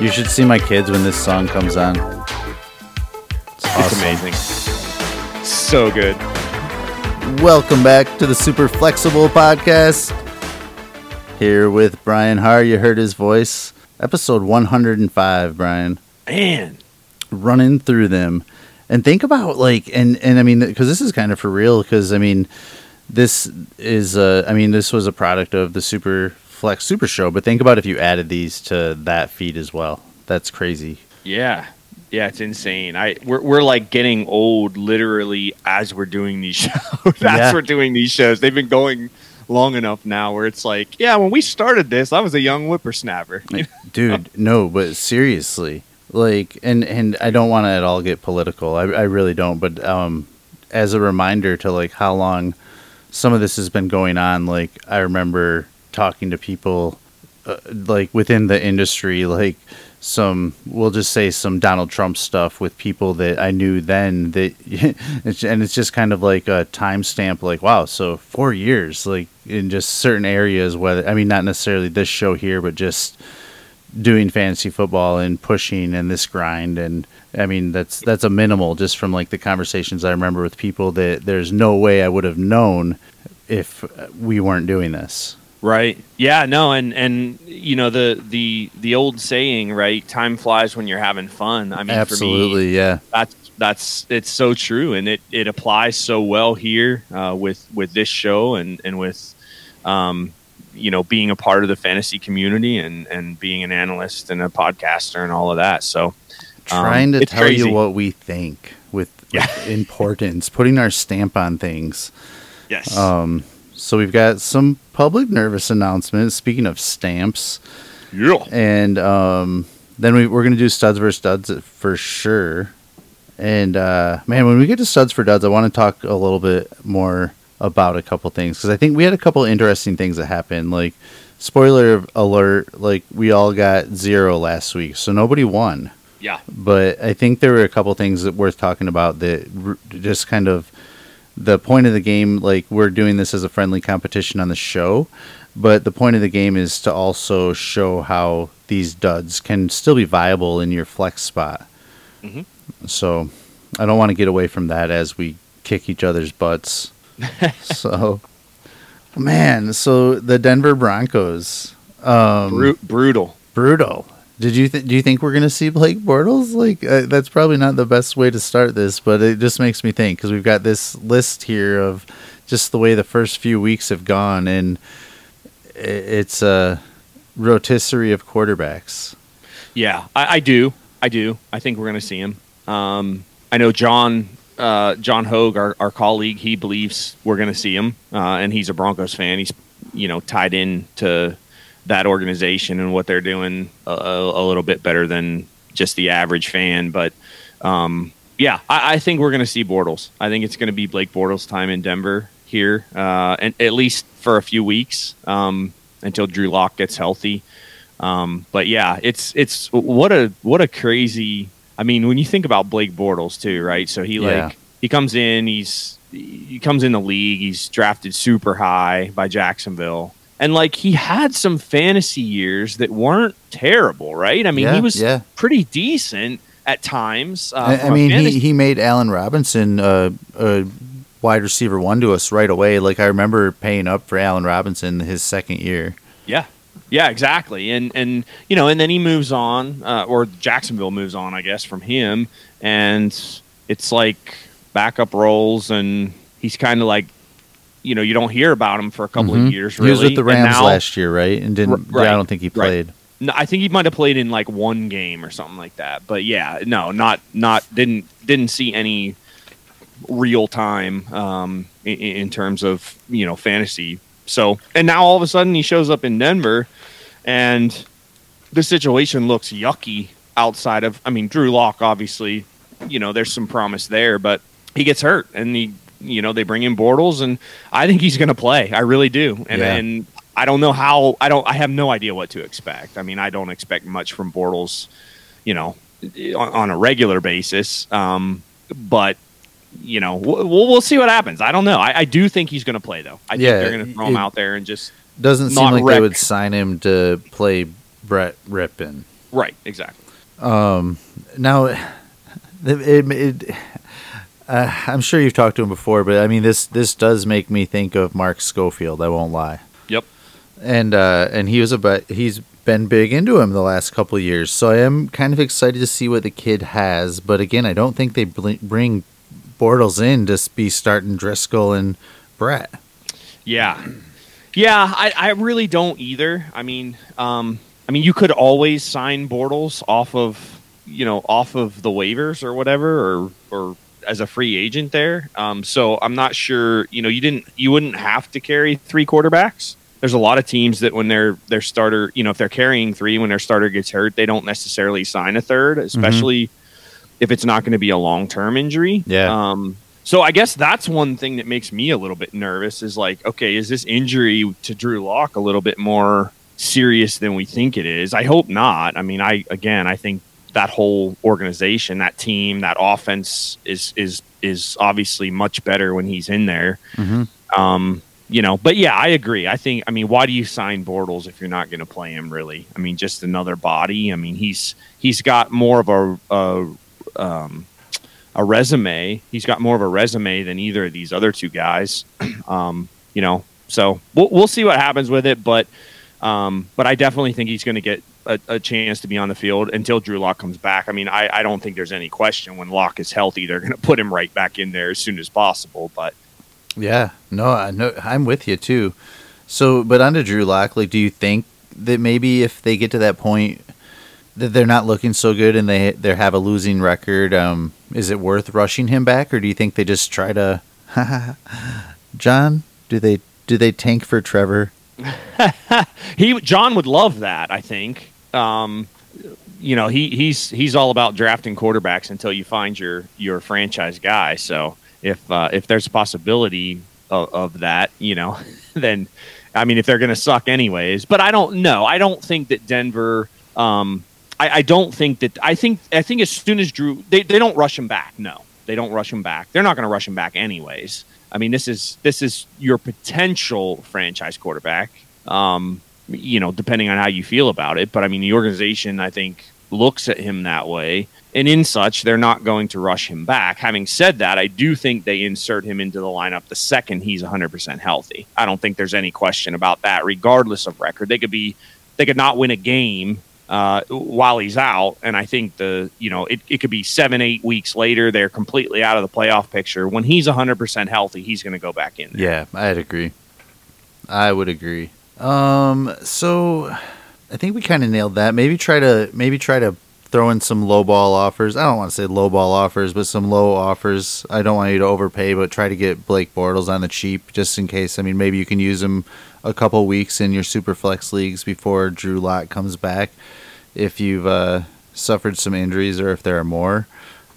You should see my kids when this song comes on. It's, It's amazing. So good. Welcome back to the Super Flexible Podcast. Here with Brian Har. You heard his voice. Episode 105, Brian. Man. Running through them. And think about, like, and, and I mean, because this is kind of for real, because, I mean, this is, uh, I mean, this was a product of the Super Flex Super Show, but think about if you added these to that feed as well. That's crazy. Yeah. Yeah, it's insane. I we're we're like getting old literally as we're doing these shows. as Yeah. we're doing these shows. They've been going long enough now where it's like, yeah, when we started this, I was a young whippersnapper. dude no but seriously like and and i don't want to at all get political I, I really don't but um as a reminder to like how long some of this has been going on like i remember talking to people uh, like within the industry like some we'll just say some donald trump stuff with people that i knew then that and it's just kind of like a timestamp like wow so four years like in just certain areas whether i mean not necessarily this show here but just doing fantasy football and pushing and this grind and I mean that's that's a minimal just from like the conversations I remember with people that there's no way I would have known if we weren't doing this. Right. Yeah, no, and and you know the the the old saying, right? Time flies when you're having fun. I mean, Absolutely, for me, yeah. that's that's it's so true, and it it applies so well here uh, with with this show and and with um you know being a part of the fantasy community and and being an analyst and a podcaster and all of that. So um, Trying to tell crazy. you what we think with, Yeah. with importance, putting our stamp on things. yes, Um so we've got some public nervous announcements. Speaking of stamps, yeah, and um, then we, we're going to do studs versus studs for sure. And uh, man, when we get to studs for duds, I want to talk a little bit more about a couple things because I think we had a couple interesting things that happened. Like, spoiler alert, like we all got zero last week, so nobody won. yeah, But I think there were a couple things that worth talking about that r- just kind of the point of the game. Like we're doing this as a friendly competition on the show, but the point of the game is to also show how these duds can still be viable in your flex spot. Mhm. So I don't want to get away from that as we kick each other's butts. so, man, so the Denver Broncos, um, Bru- brutal. brutal. Did you th- do you think we're gonna see Blake Bortles? Like uh, that's probably not the best way to start this, but it just makes me think because we've got this list here of just the way the first few weeks have gone, and it's a rotisserie of quarterbacks. Yeah, I, I do. I do. I think we're going to see him. Um, I know John uh, John Hogue, our, our colleague, he believes we're going to see him, uh, and he's a Broncos fan. He's you know tied in to that organization and what they're doing a, a, little bit better than just the average fan. But um, yeah, I, I think we're going to see Bortles. I think it's going to be Blake Bortles' time in Denver here, uh, and at least for a few weeks um, until Drew Lock gets healthy. Um, but yeah, it's it's what a what a crazy. I mean, when you think about Blake Bortles too, right? So he Yeah. like he comes in, he's he comes in the league, he's drafted super high by Jacksonville, and like he had some fantasy years that weren't terrible, right? I mean, Yeah, he was yeah. pretty decent at times. Uh, I, I mean, he, he made Allen Robinson uh, a wide receiver one to us right away. Like I remember paying up for Allen Robinson his second year. Yeah, yeah, exactly. And and you know, and then he moves on, uh, or Jacksonville moves on, I guess, from him, and it's like backup roles, and he's kind of like, you know, you don't hear about him for a couple Mhm. of years. He was with the Rams now- last year, right? And didn't. R- yeah, I don't think he right. played. No, I think he might have played in like one game or something like that. But yeah, no, not not didn't didn't see any real time um, in, in terms of you know fantasy. So and now all of a sudden he shows up in Denver, and the situation looks yucky outside of. I mean, Drew Lock obviously, you know, there's some promise there, but he gets hurt and he. You know they bring in Bortles, and I think he's going to play. I really do, and Yeah. and I don't know how. I don't. I have no idea what to expect. I mean, I don't expect much from Bortles, you know, on, on a regular basis. Um, but you know, we'll, we'll see what happens. I don't know. I, I do think he's going to play though. I Yeah, think they're going to throw him out there and just Doesn't seem like wreck. they would sign him to play Brett Rypien. right exactly. Now, it, it, it, uh, I'm sure you've talked to him before, but I mean this this does make me think of Mark Schofield. I won't lie. Yep. and uh, and he was about he's been big into him the last couple of years. So I am kind of excited to see what the kid has. But again, I don't think they bl- bring Bortles in to be starting Driskel and Brett. Yeah, yeah. I, I really don't either. I mean, um, I mean, you could always sign Bortles off of you know off of the waivers or whatever, or or as a free agent there. Um, so I'm not sure. You know, you didn't you wouldn't have to carry three quarterbacks. There's a lot of teams that when their their starter, you know, if they're carrying three when their starter gets hurt, they don't necessarily sign a third, especially if it's not going to be a long term injury. Yeah. Um, so I guess that's one thing that makes me a little bit nervous is like, okay, is this injury to Drew Lock a little bit more serious than we think it is? I hope not. I mean, I again, I think that whole organization, that team, that offense is is is obviously much better when he's in there. Um, you know, but yeah, I agree. I think, I mean, why do you sign Bortles if you're not going to play him? Really? I mean, just another body. I mean, he's he's got more of a, a um, a resume. He's got more of a resume than either of these other two guys. um, you know, so we'll we'll see what happens with it. But um, but I definitely think he's going to get a, a chance to be on the field until Drew Lock comes back. I mean, I, I don't think there's any question when Lock is healthy, they're going to put him right back in there as soon as possible. But Yeah, no, I know I'm with you too. So, but to Drew Lock, like, do you think that maybe if they get to that point that they're not looking so good and they they have a losing record, um, is it worth rushing him back, or do you think they just try to? John, do they do they tank for Trevor? he John would love that. I think. Um, you know, he he's he's all about drafting quarterbacks until you find your your franchise guy. So if uh, if there's a possibility of, of that, you know, then I mean, if they're going to suck anyways, but I don't know. I don't think that Denver. Um, I, I don't think that. I think I think as soon as Drew, they they don't rush him back. No, they don't rush him back. They're not going to rush him back anyways. I mean, this is this is your potential franchise quarterback. Um, you know, depending on how you feel about it. But I mean, the organization, I think, looks at him that way. And in such, they're not going to rush him back. Having said that, I do think they insert him into the lineup the second he's 100% healthy. I don't think there's any question about that, regardless of record. They could be, they could not win a game uh, while he's out. And I think the, you know, it, it could be seven, eight weeks later, they're completely out of the playoff picture. When he's 100% healthy, he's going to go back in there. Yeah, I'd agree. I would agree. Um, so I think we kind of nailed that. Maybe try to maybe try to throw in some low ball offers. I don't want to say low ball offers, but some low offers. I don't want you to overpay, but try to get Blake Bortles on the cheap just in case. I mean, maybe you can use him a couple weeks in your super flex leagues before Drew Lock comes back. If you've uh, suffered some injuries or if there are more,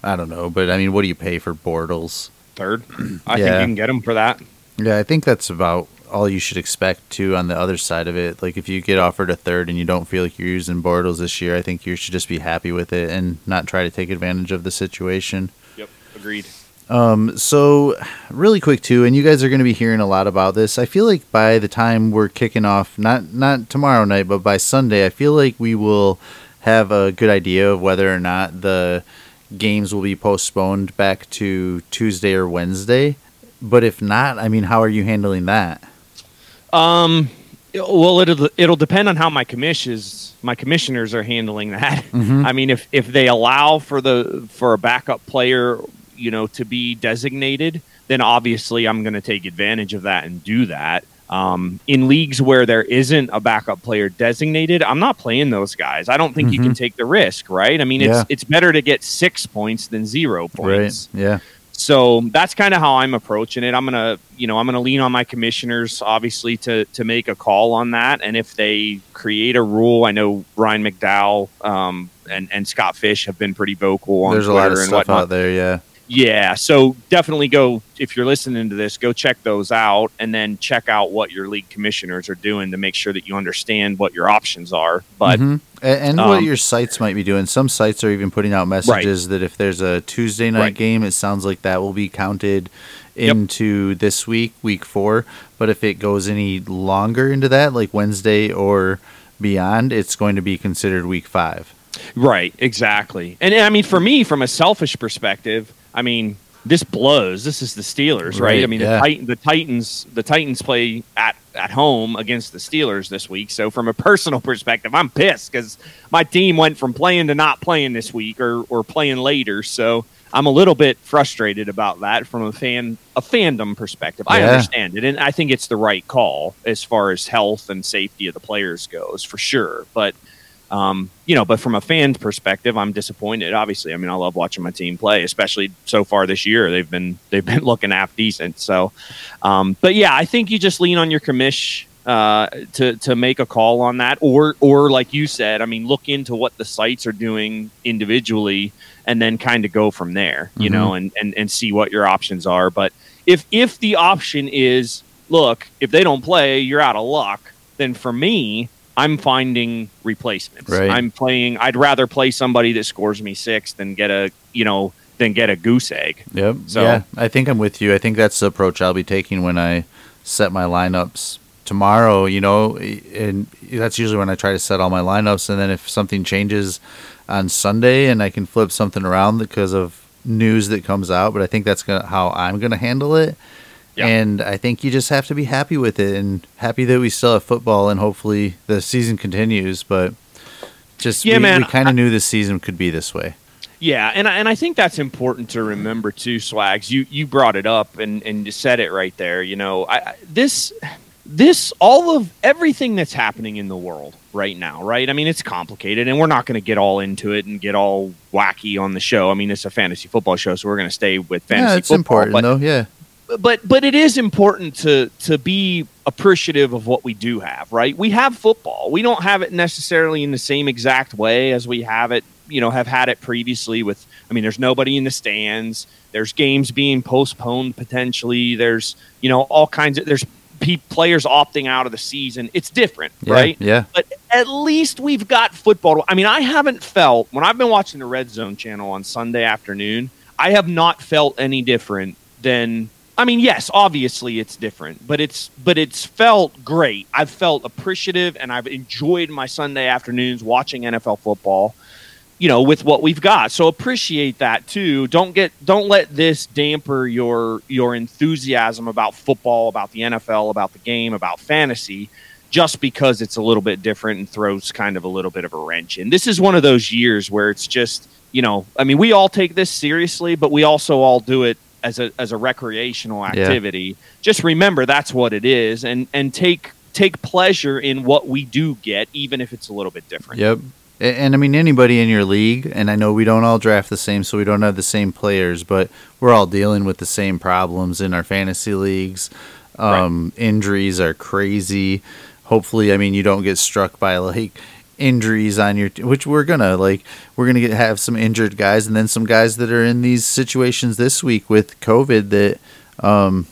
I don't know. But I mean, what do you pay for Bortles? Third, I think you can get him for that. Yeah, I think that's about all you should expect too on the other side of it. Like if you get offered a third and you don't feel like you're using Bortles this year, I think you should just be happy with it and not try to take advantage of the situation. Yep, agreed. Um, so really quick too, and you guys are going to be hearing a lot about this. I feel like by the time we're kicking off, not not tomorrow night, but by Sunday, I feel like we will have a good idea of whether or not the games will be postponed back to Tuesday or Wednesday. But if not, I mean, how are you handling that? Um, well, it'll it'll depend on how my commissions my commissioners are handling that. I mean, if if they allow for the for a backup player, you know, to be designated, then obviously I'm going to take advantage of that and do that. Um, in leagues where there isn't a backup player designated, I'm not playing those guys. I don't think you can take the risk, right? I mean, it's Yeah. it's better to get six points than zero points. Right? Yeah. So that's kind of how I'm approaching it. I'm gonna, you know, I'm gonna lean on my commissioners, obviously, to to make a call on that. And if they create a rule, I know Ryan McDowell um, and and Scott Fish have been pretty vocal on There's a lot of stuff whatnot. out there. Yeah. Yeah, so definitely go if you're listening to this, go check those out, and then check out what your league commissioners are doing to make sure that you understand what your options are. But Mhm. And, and um, what your sites might be doing. Some sites are even putting out messages right. that if there's a Tuesday night right. game, it sounds like that will be counted into yep. this week, week four. But if it goes any longer into that, like Wednesday or beyond, it's going to be considered week five. Right, exactly. And I mean, for me, from a selfish perspective, I mean, this blows. This is the Steelers, right? right? I mean, yeah. the, Titan, the, Titans, the Titans play at at home against the Steelers this week. So, from a personal perspective, I'm pissed because my team went from playing to not playing this week, or or playing later. So, I'm a little bit frustrated about that from a fan a fandom perspective. Yeah. I understand it, and I think it's the right call as far as health and safety of the players goes, for sure. But um, you know, but from a fan perspective, I'm disappointed. Obviously, I mean, I love watching my team play, especially so far this year. They've been they've been looking half decent. So, um, but yeah, I think you just lean on your commish uh, to to make a call on that, or or like you said, I mean, look into what the sites are doing individually, and then kind of go from there, you mm-hmm. know, and, and and see what your options are. But if if the option is, look, if they don't play, you're out of luck. Then for me, I'm finding replacements. Right. I'm playing. I'd rather play somebody that scores me six than get a you know than get a goose egg. Yep. So yeah, I think I'm with you. I think that's the approach I'll be taking when I set my lineups tomorrow. You know, and that's usually when I try to set all my lineups. And then if something changes on Sunday and I can flip something around because of news that comes out, but I think that's gonna, how I'm going to handle it. Yeah. And I think you just have to be happy with it and happy that we still have football and hopefully the season continues. But just yeah, we, man, we kind of knew this season could be this way. Yeah, and I, and I think that's important to remember too, Swags. You you brought it up and and you said it right there. You know, I, this this all of everything that's happening in the world right now, right? I mean, it's complicated, and we're not going to get all into it and get all wacky on the show. I mean, it's a fantasy football show, so we're going to stay with fantasy yeah, it's football. Important, but, though, yeah but but it is important to to be appreciative of what we do have right? We have football. We don't have it necessarily in the same exact way as we have it you know have had it previously with i mean there's nobody in the stands. There's games being postponed potentially. There's you know all kinds of there's players opting out of the season. It's different yeah, right? yeah. But at least we've got football i mean i haven't felt when i've been watching the red zone channel on sunday afternoon i have not felt any different than I mean, yes, obviously it's different, but it's but it's felt great. I've felt appreciative and I've enjoyed my Sunday afternoons watching NFL football, you know, with what we've got. So appreciate that too. Don't get don't let this damper your your enthusiasm about football, about the NFL, about the game, about fantasy just because it's a little bit different and throws kind of a little bit of a wrench in. This is one of those years where it's just, you know, I mean, we all take this seriously, but we also all do it as a as a recreational activity. Yeah. Just remember that's what it is, and and take take pleasure in what we do get, even if it's a little bit different. Yep. And, and I mean anybody in your league, and I know we don't all draft the same, so we don't have the same players, but we're all dealing with the same problems in our fantasy leagues. Um, right. Injuries are crazy. Hopefully, I mean you don't get struck by like injuries on your which we're gonna like we're gonna get have some injured guys and then some guys that are in these situations this week with covid that um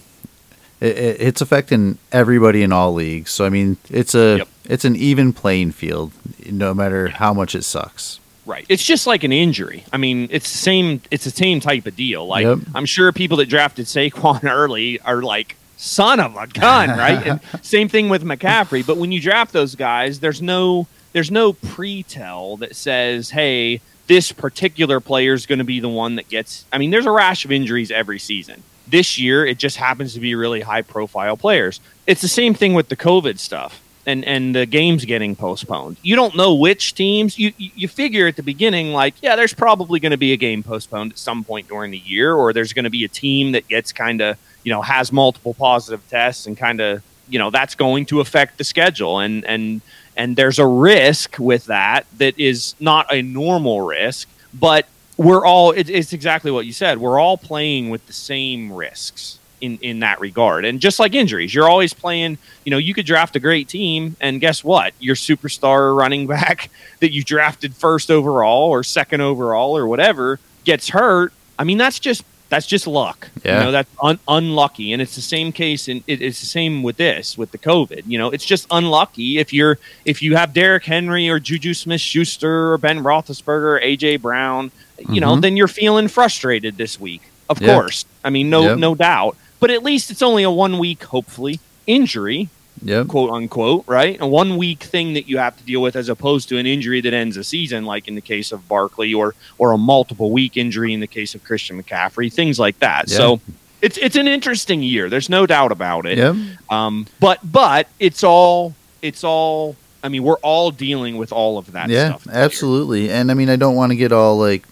it, it's affecting everybody in all leagues. So i mean it's a yep. it's an even playing field no matter how much it sucks. Right. It's just like an injury. I mean it's the same it's the same type of deal. Like yep. i'm sure people that drafted Saquon early are like son of a gun right? And same thing with mccaffrey. But when you draft those guys there's no there's no pre-tell that says, "Hey, this particular player is going to be the one that gets." I mean, there's a rash of injuries every season. This year, it just happens to be really high-profile players. It's the same thing with the COVID stuff and and the games getting postponed. You don't know which teams. You you figure at the beginning, like, yeah, there's probably going to be a game postponed at some point during the year, or there's going to be a team that gets kind of you know has multiple positive tests and kind of you know that's going to affect the schedule and and and there's a risk with that that is not a normal risk but we're all it, it's exactly what you said. We're all playing with the same risks in in that regard. And just like injuries you're always playing you know you could draft a great team and guess what? Your superstar running back that you drafted first overall or second overall or whatever gets hurt. I mean that's just that's just luck. Yeah. You know, that's un- unlucky. And it's the same case and it, it's the same with this, with the COVID. You know, it's just unlucky if you're if you have Derrick Henry or Juju Smith Schuster or Ben Roethlisberger AJ Brown, you know, Mhm. then you're feeling frustrated this week. Of Yeah. course. I mean, no Yep. no doubt. But at least it's only a one week, hopefully, injury Yep. quote unquote, right? A one week thing that you have to deal with as opposed to an injury that ends a season, like in the case of Barkley, or or a multiple week injury in the case of Christian McCaffrey, things like that. Yeah. So it's it's an interesting year. There's no doubt about it. Yep. Um, but but it's all it's all. I mean, we're all dealing with all of that yeah, stuff. this year. absolutely. And I mean, I don't want to get all like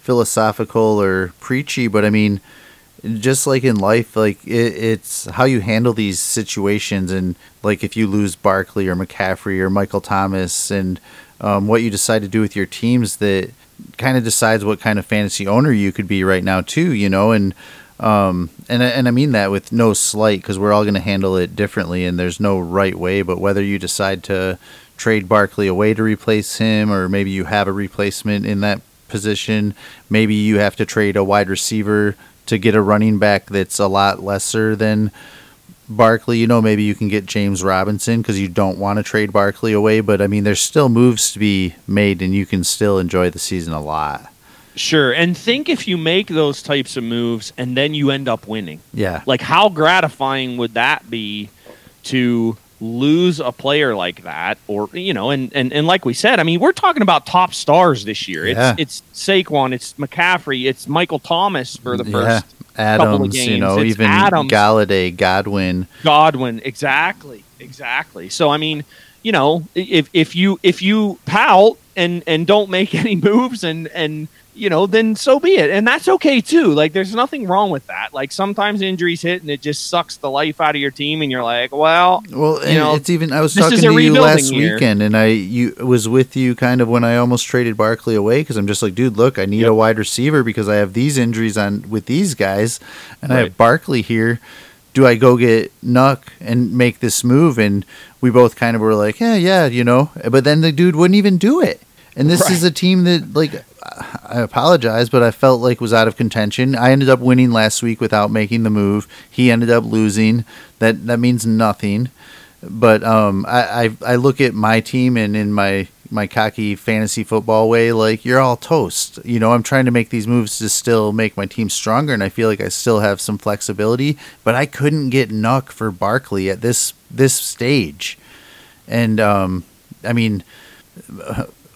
philosophical or preachy, but I mean, just like in life, like it, it's how you handle these situations, and like if you lose Barkley or McCaffrey or Michael Thomas, and um, what you decide to do with your teams that kind of decides what kind of fantasy owner you could be right now too. You know, and um, and and I mean that with no slight because we're all going to handle it differently, and there's no right way. But whether you decide to trade Barkley away to replace him, or maybe you have a replacement in that position, maybe you have to trade a wide receiver to get a running back that's a lot lesser than Barkley. You know, maybe you can get James Robinson because you don't want to trade Barkley away. But I mean, there's still moves to be made, and you can still enjoy the season a lot. Sure. And think if you make those types of moves and then you end up winning. Yeah. Like, how gratifying would that be to lose a player like that? Or, you know, and, and, and like we said, I mean, we're talking about top stars this year. Yeah. It's, it's Saquon, it's McCaffrey, it's Michael Thomas for the yeah. first couple of games. you know, It's even Adams. Golladay, Godwin. Godwin. Exactly. Exactly. So, I mean, you know, if, if you, if you pout and, and don't make any moves and, and, you know, then so be it. And that's okay too. Like there's nothing wrong with that. Like sometimes injuries hit and it just sucks the life out of your team and you're like, well, Well, and know, it's even. I was talking to you last year. weekend, and I you was with you kind of when I almost traded Barkley away because I'm just like, dude, look, I need Yep. a wide receiver because I have these injuries on with these guys, and I have Barkley here. Do I go get Nuk and make this move? And we both kind of were like, yeah, yeah, you know. But then the dude wouldn't even do it. And this Right. is a team that, like, I apologize, but I felt like was out of contention. I ended up winning last week without making the move. He ended up losing. That that means nothing. But um, I, I I look at my team and in my my cocky fantasy football way, like you're all toast. You know, I'm trying to make these moves to still make my team stronger, and I feel like I still have some flexibility. But I couldn't get Nuk for Barkley at this this stage, and um, I mean,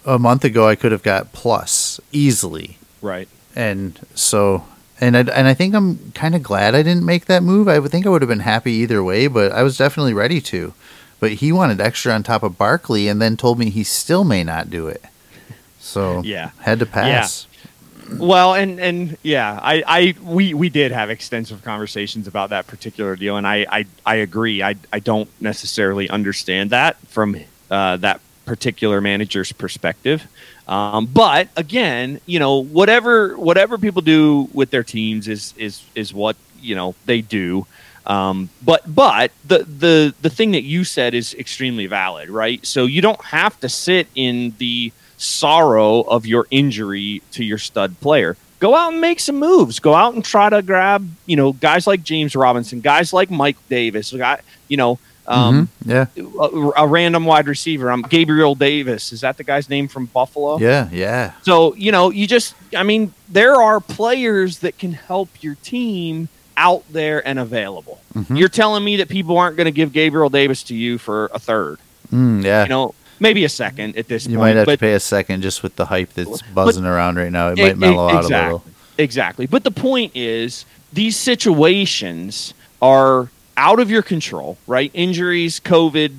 a month ago I could have got plus easily, right. and so and I, and I think I'm kind of glad I didn't make that move. I would think I would have been happy either way, but I was definitely ready to. But he wanted extra on top of Barkley, and then told me he still may not do it. So Yeah. had to pass. Yeah. Well, and and yeah, I, I we we did have extensive conversations about that particular deal, and I I, I agree. I I don't necessarily understand that from uh, that particular manager's perspective. Um, but again, you know, whatever whatever people do with their teams is is is what you know they do. Um, but but the the the thing that you said is extremely valid, right? So you don't have to sit in the sorrow of your injury to your stud player. Go out and make some moves. Go out and try to grab, you know, guys like James Robinson, guys like Mike Davis, guy, you know, um, Mhm. Yeah, a, a random wide receiver. I'm Gabriel Davis. Is that the guy's name from Buffalo? yeah, yeah. So, you know, you just, I mean, there are players that can help your team out there and available. Mhm. You're telling me that people aren't going to give Gabriel Davis to you for a third, Mm, yeah. you know, maybe a second at this you point. might have but to pay a second just with the hype that's But- buzzing around right now. It E- might mellow e- out a exactly. little. Exactly. But the point is, these situations are out of your control, right? Injuries, COVID,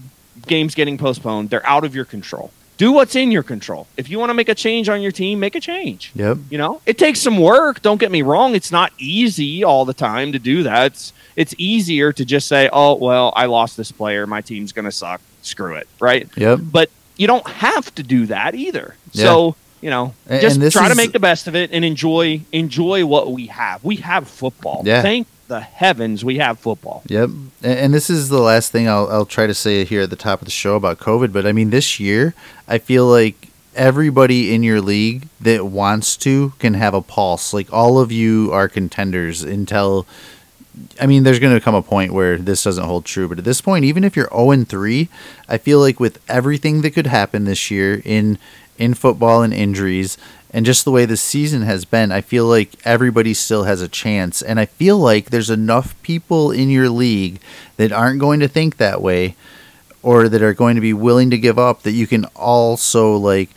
games getting postponed, they're out of your control. Do what's in your control. If you want to make a change on your team, make a change. Yep. You know, it takes some work. Don't get me wrong. It's not easy all the time to do that. It's, it's easier to just say, oh, well, I lost this player. My team's going to suck. Screw it. Right. Yep. But you don't have to do that either. Yeah. So, you know, just try to make the best of it and enjoy enjoy what we have. We have football. Yeah. Thank the heavens we have football. Yep. And, this is the last thing I'll, I'll try to say here at the top of the show about COVID. But I mean, this year, I feel like everybody in your league that wants to can have a pulse. Like all of you are contenders until I mean, there's going to come a point where this doesn't hold true, but at this point, even if you're 0 and 3, I feel like with everything that could happen this year in in football and injuries and just the way the season has been, I feel like everybody still has a chance. And I feel like there's enough people in your league that aren't going to think that way or that are going to be willing to give up that you can also like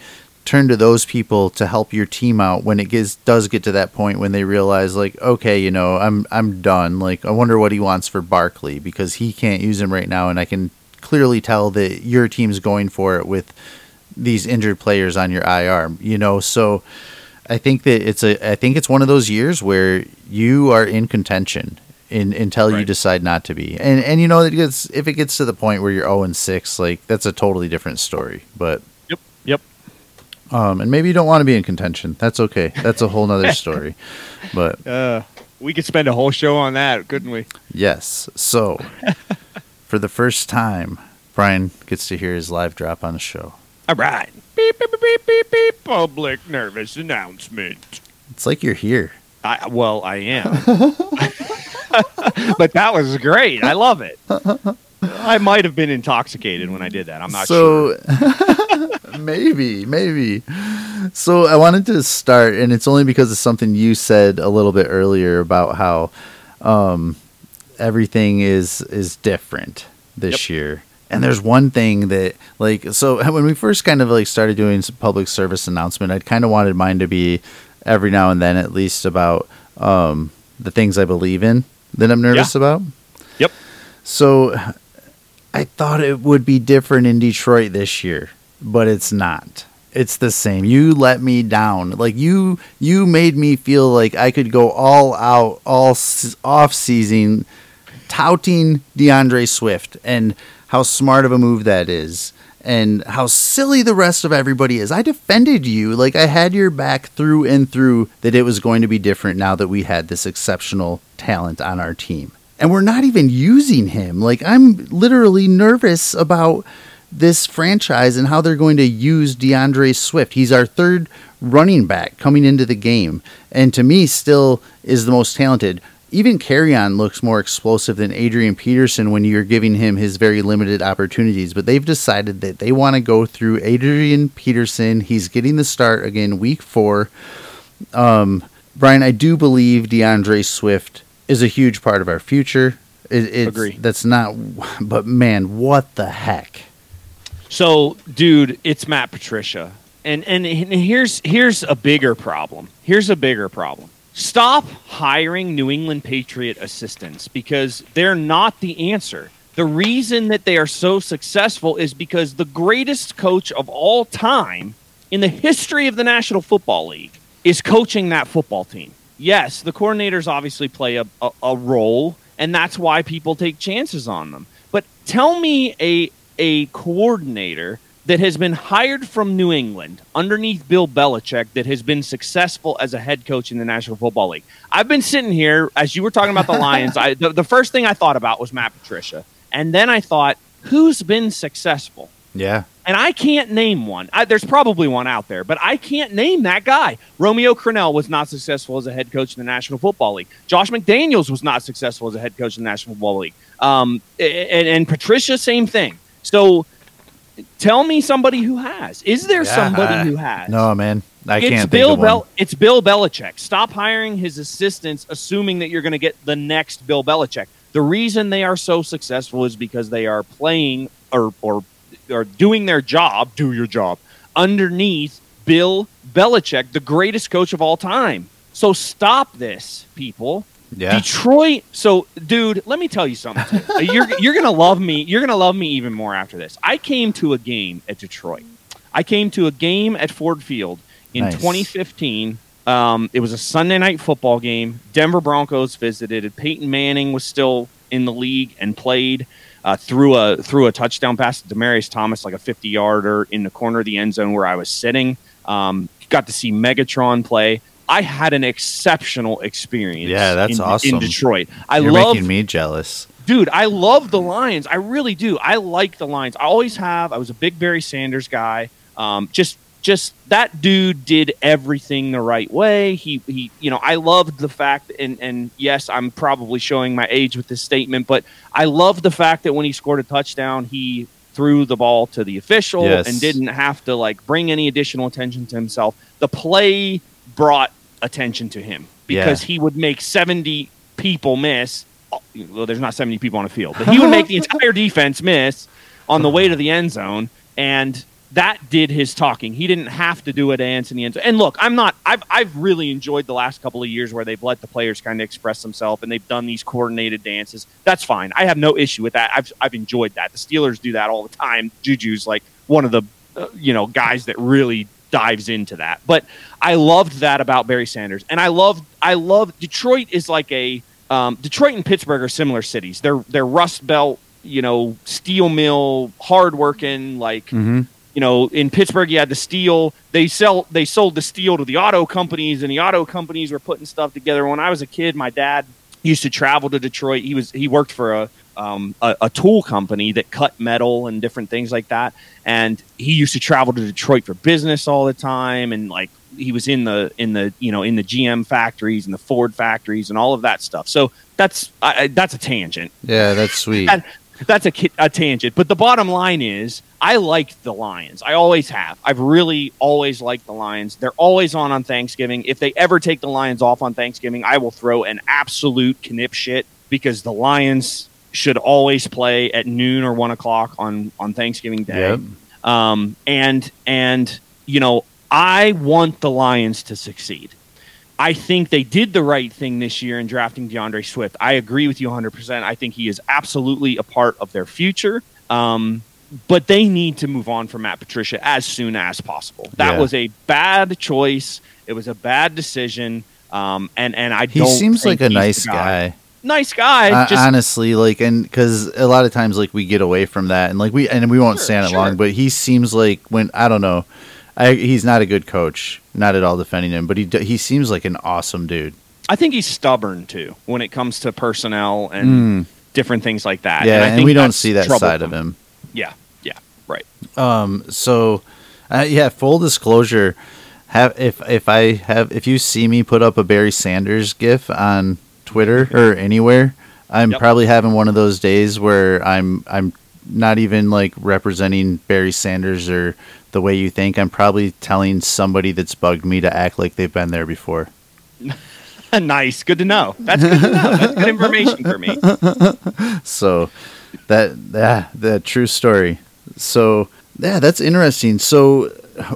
turn to those people to help your team out when it gets does get to that point when they realize like okay you know I'm I'm done like I wonder what he wants for Barkley because he can't use him right now and I can clearly tell that your team's going for it with these injured players on your IR you know so I think that it's a I think it's one of those years where you are in contention in, until right. you decide not to be. And and you know it gets if it gets to the point where you're 0 and 6, like that's a totally different story. But Yep. Yep. Um and maybe you don't want to be in contention. That's okay. That's a whole nother story. But uh we could spend a whole show on that, couldn't we? Yes. So for the first time, Brian gets to hear his live drop on the show. All right. Beep, beep, beep, beep, beep, beep. Public nervous announcement. It's like you're here. I, well, I am. but that was great. I love it. I might have been intoxicated when I did that. I'm not so, sure. maybe, maybe. So I wanted to start, and it's only because of something you said a little bit earlier about how um, everything is is different this yep. year. And there's one thing that, like, so when we first kind of like started doing some public service announcement, I'd kind of wanted mine to be every now and then, at least about um, the things I believe in that I'm nervous yeah. about. Yep. So I thought it would be different in Detroit this year, but it's not. It's the same. You let me down. Like you you made me feel like I could go all out all off season touting D'Andre Swift and how smart of a move that is and how silly the rest of everybody is. I defended you. Like I had your back through and through that it was going to be different now that we had this exceptional talent on our team. And we're not even using him. Like I'm literally nervous about this franchise and how they're going to use D'Andre Swift. He's our third running back coming into the game and to me still is the most talented even Kerryon looks more explosive than Adrian Peterson when you're giving him his very limited opportunities. But they've decided that they want to go through Adrian Peterson. He's getting the start again, week four. Um, Brian, I do believe D'Andre Swift is a huge part of our future. It, Agree. That's not, but man, what the heck? So, dude, it's Matt Patricia, and and here's here's a bigger problem. Here's a bigger problem Stop hiring New England Patriot assistants because they're not the answer. The reason that they are so successful is because the greatest coach of all time in the history of the National Football League is coaching that football team. Yes, the coordinators obviously play a, a, a role, and that's why people take chances on them. But tell me a, a coordinator that has been hired from New England underneath Bill Belichick that has been successful as a head coach in the National Football League. I've been sitting here as you were talking about the Lions. I the, the first thing I thought about was Matt Patricia, and then I thought, who's been successful? Yeah. And I can't name one. I, there's probably one out there, but I can't name that guy. Romeo Crennel was not successful as a head coach in the National Football League. Josh McDaniels was not successful as a head coach in the National Football League. Um, and, and Patricia, same thing. So Tell me somebody who has. Is there yeah, somebody who has? No, man. I it's can't Bill Bel- It's Bill Belichick. Stop hiring his assistants, assuming that you're going to get the next Bill Belichick. The reason they are so successful is because they are playing or or or doing their job. Do your job underneath Bill Belichick, the greatest coach of all time. So stop this, people. Yeah. Detroit. So, dude, let me tell you something. you're you're gonna love me. You're gonna love me even more after this. I came to a game at Detroit. I came to a game at Ford Field in nice. 2015. Um, it was a Sunday night football game. Denver Broncos visited. Peyton Manning was still in the league and played. Uh, threw a threw a touchdown pass to Demaryius Thomas, like a 50 yarder in the corner of the end zone where I was sitting. Um, got to see Megatron play. I had an exceptional experience. Yeah, that's in, awesome. In Detroit, I You're love making me jealous, dude. I love the Lions. I really do. I like the Lions. I always have. I was a big Barry Sanders guy. Um, just just that dude did everything the right way. He he you know, I loved the fact and and yes, I'm probably showing my age with this statement, but I loved the fact that when he scored a touchdown, he threw the ball to the official Yes. and didn't have to like bring any additional attention to himself. The play brought attention to him because Yeah. he would make 70 people miss. Well, there's not 70 people on a field, but he would make the entire defense miss on the way to the end zone. And that did his talking. He didn't have to do a dance in the end zone. And look, I'm not, I've, I've really enjoyed the last couple of years where they've let the players kind of express themselves and they've done these coordinated dances. That's fine. I have no issue with that. I've, I've enjoyed that. The Steelers do that all the time. Juju's like one of the, uh, you know, guys that really dives into that. But I loved that about Barry Sanders, and I love I love Detroit is like a um, Detroit and Pittsburgh are similar cities. They're they're Rust Belt, you know, steel mill, hardworking. Like Mhm. you know, in Pittsburgh you had the steel. They sell they sold the steel to the auto companies, and the auto companies were putting stuff together. When I was a kid, my dad used to travel to Detroit. He was he worked for a um, a, a tool company that cut metal and different things like that. And he used to travel to Detroit for business all the time, and like he was in the in the you know in the GM factories and the Ford factories and all of that stuff. So that's I, that's a tangent. Yeah, that's sweet. That's a, a tangent. But the bottom line is, I like the Lions. I always have. I've really always liked the Lions. They're always on on Thanksgiving. If they ever take the Lions off on Thanksgiving, I will throw an absolute knip shit because the Lions should always play at noon or one o'clock on on Thanksgiving Day. Yep. Um, and and you know, I want the Lions to succeed. I think they did the right thing this year in drafting D'Andre Swift. I agree with you 100%. I think he is absolutely a part of their future. Um, but they need to move on from Matt Patricia as soon as possible. That Yeah. was a bad choice. It was a bad decision. Um, and and I He seems think like a nice guy. Nice guy. Just honestly, like, and because a lot of times, like, we get away from that, and like we and we won't Sure, stand it sure. long. But he seems like when I don't know, I, he's not a good coach. Not at all defending him, but he he seems like an awesome dude. I think he's stubborn too when it comes to personnel and different things like that. Mm. Yeah, I and, we don't see that side of him. Yeah, yeah, right. Um. So, uh, yeah. Full disclosure, have if if I have if you see me put up a Barry Sanders gif on Twitter or anywhere, I'm Yep. probably having one of those days where I'm I'm not even like representing Barry Sanders or the way you think. I'm probably telling somebody that's bugged me to act like they've been there before. nice, good to know. That's good to know. That's good information for me. So that yeah, the true story. So yeah, that's interesting. So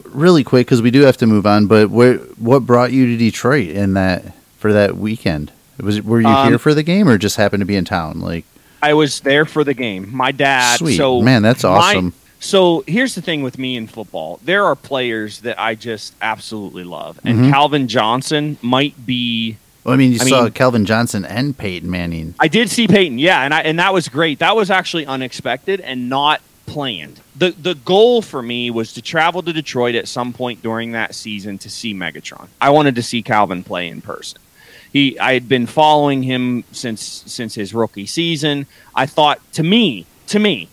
really quick because we do have to move on. But what what brought you to Detroit in that for that weekend? Was were you Um, here for the game or just happened to be in town? Like I was there for the game. My dad. Sweet. So Man, that's my- awesome. so here's the thing with me in football. There are players that I just absolutely love, and Mhm. Calvin Johnson might be. well, I mean, you I saw mean- Calvin Johnson and Peyton Manning. I did see Peyton, yeah, and I and that was great. That was actually unexpected and not planned. the The goal for me was to travel to Detroit at some point during that season to see Megatron. I wanted to see Calvin play in person. He, I had been following him since since his rookie season. I thought, to me, to me,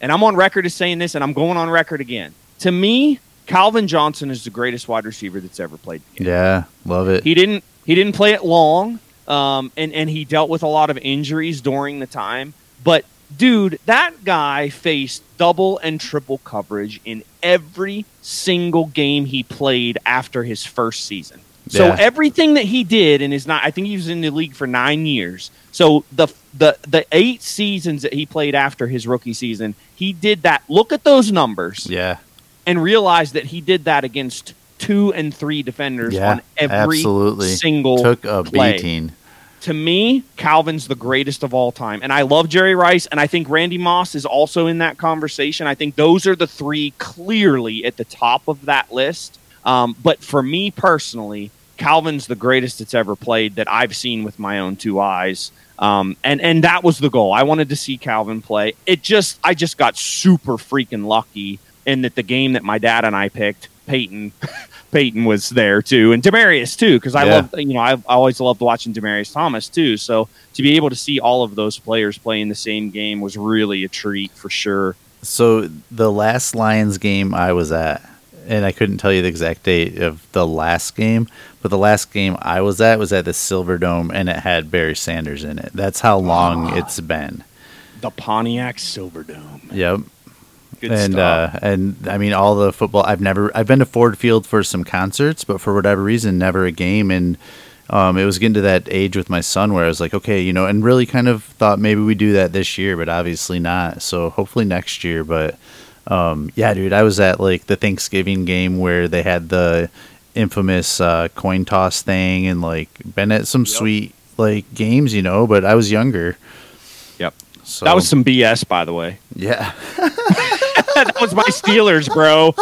and I'm on record as saying this, and I'm going on record again. To me, Calvin Johnson is the greatest wide receiver that's ever played. Yeah, love it. He didn't he didn't play it long, um, and and he dealt with a lot of injuries during the time. But dude, that guy faced double and triple coverage in every single game he played after his first season. So Yeah. everything that he did in his not, I think he was in the league for nine years. So the the the eight seasons that he played after his rookie season, he did that. Look at those numbers yeah, and realize that he did that against two and three defenders Yeah, on every absolutely. single took a play. beating. To me, Calvin's the greatest of all time. And I love Jerry Rice, and I think Randy Moss is also in that conversation. I think those are the three clearly at the top of that list. Um, but for me personally, Calvin's the greatest that's ever played that I've seen with my own two eyes. Um, and and that was the goal. I wanted to see Calvin play. It just I just got super freaking lucky in that the game that my dad and I picked, Peyton, Peyton was there too, and Demaryius too, because I Yeah. love you know I've always loved watching Demaryius Thomas too. So to be able to see all of those players playing the same game was really a treat for sure. So the last Lions game I was at, and I couldn't tell you the exact date of the last game, but the last game I was at was at the Silver Dome, and it had Barry Sanders in it. That's how long Ah. it's been. The Pontiac Silver Dome. Yep. Good and stuff. uh, and I mean all the football. I've never I've been to Ford Field for some concerts, but for whatever reason, never a game. And um, it was getting to that age with my son where I was like, okay, you know, and really kind of thought maybe we do that this year, but obviously not. So hopefully next year. But um, yeah, dude, I was at like the Thanksgiving game where they had the infamous uh, coin toss thing, and like been at some sweet like games, you know. But I was younger. Yep. So That was some BS, by the way. yeah, that was my Steelers, bro.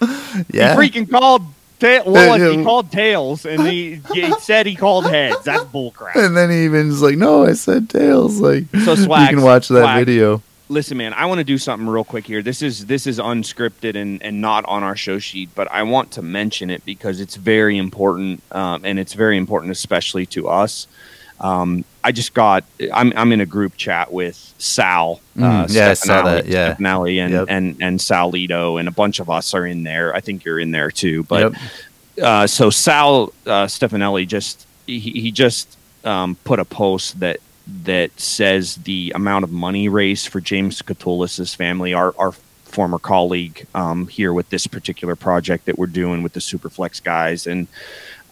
yeah. He freaking called. Ta- well, he called tails, and he, he said he called heads. That's bullcrap. And then he even's like, "No, I said tails." Like, So, you can watch that Swag. video. Listen man i want to do something real quick here this is this is unscripted and and not on our show sheet but i want to mention it because it's very important um, and it's very important especially to us um, i just got i'm, I'm in a group chat with sal uh, Mm, yeah, Sal Stefanelli- that, yeah. Stefanelli and, Yep. and and sal Lito, and a bunch of us are in there i think you're in there too but Yep. uh, so Sal uh, Stefanelli just he, he just um, put a post that that says the amount of money raised for James Catoulis' family, our our former colleague um, here with this particular project that we're doing with the Superflex guys, and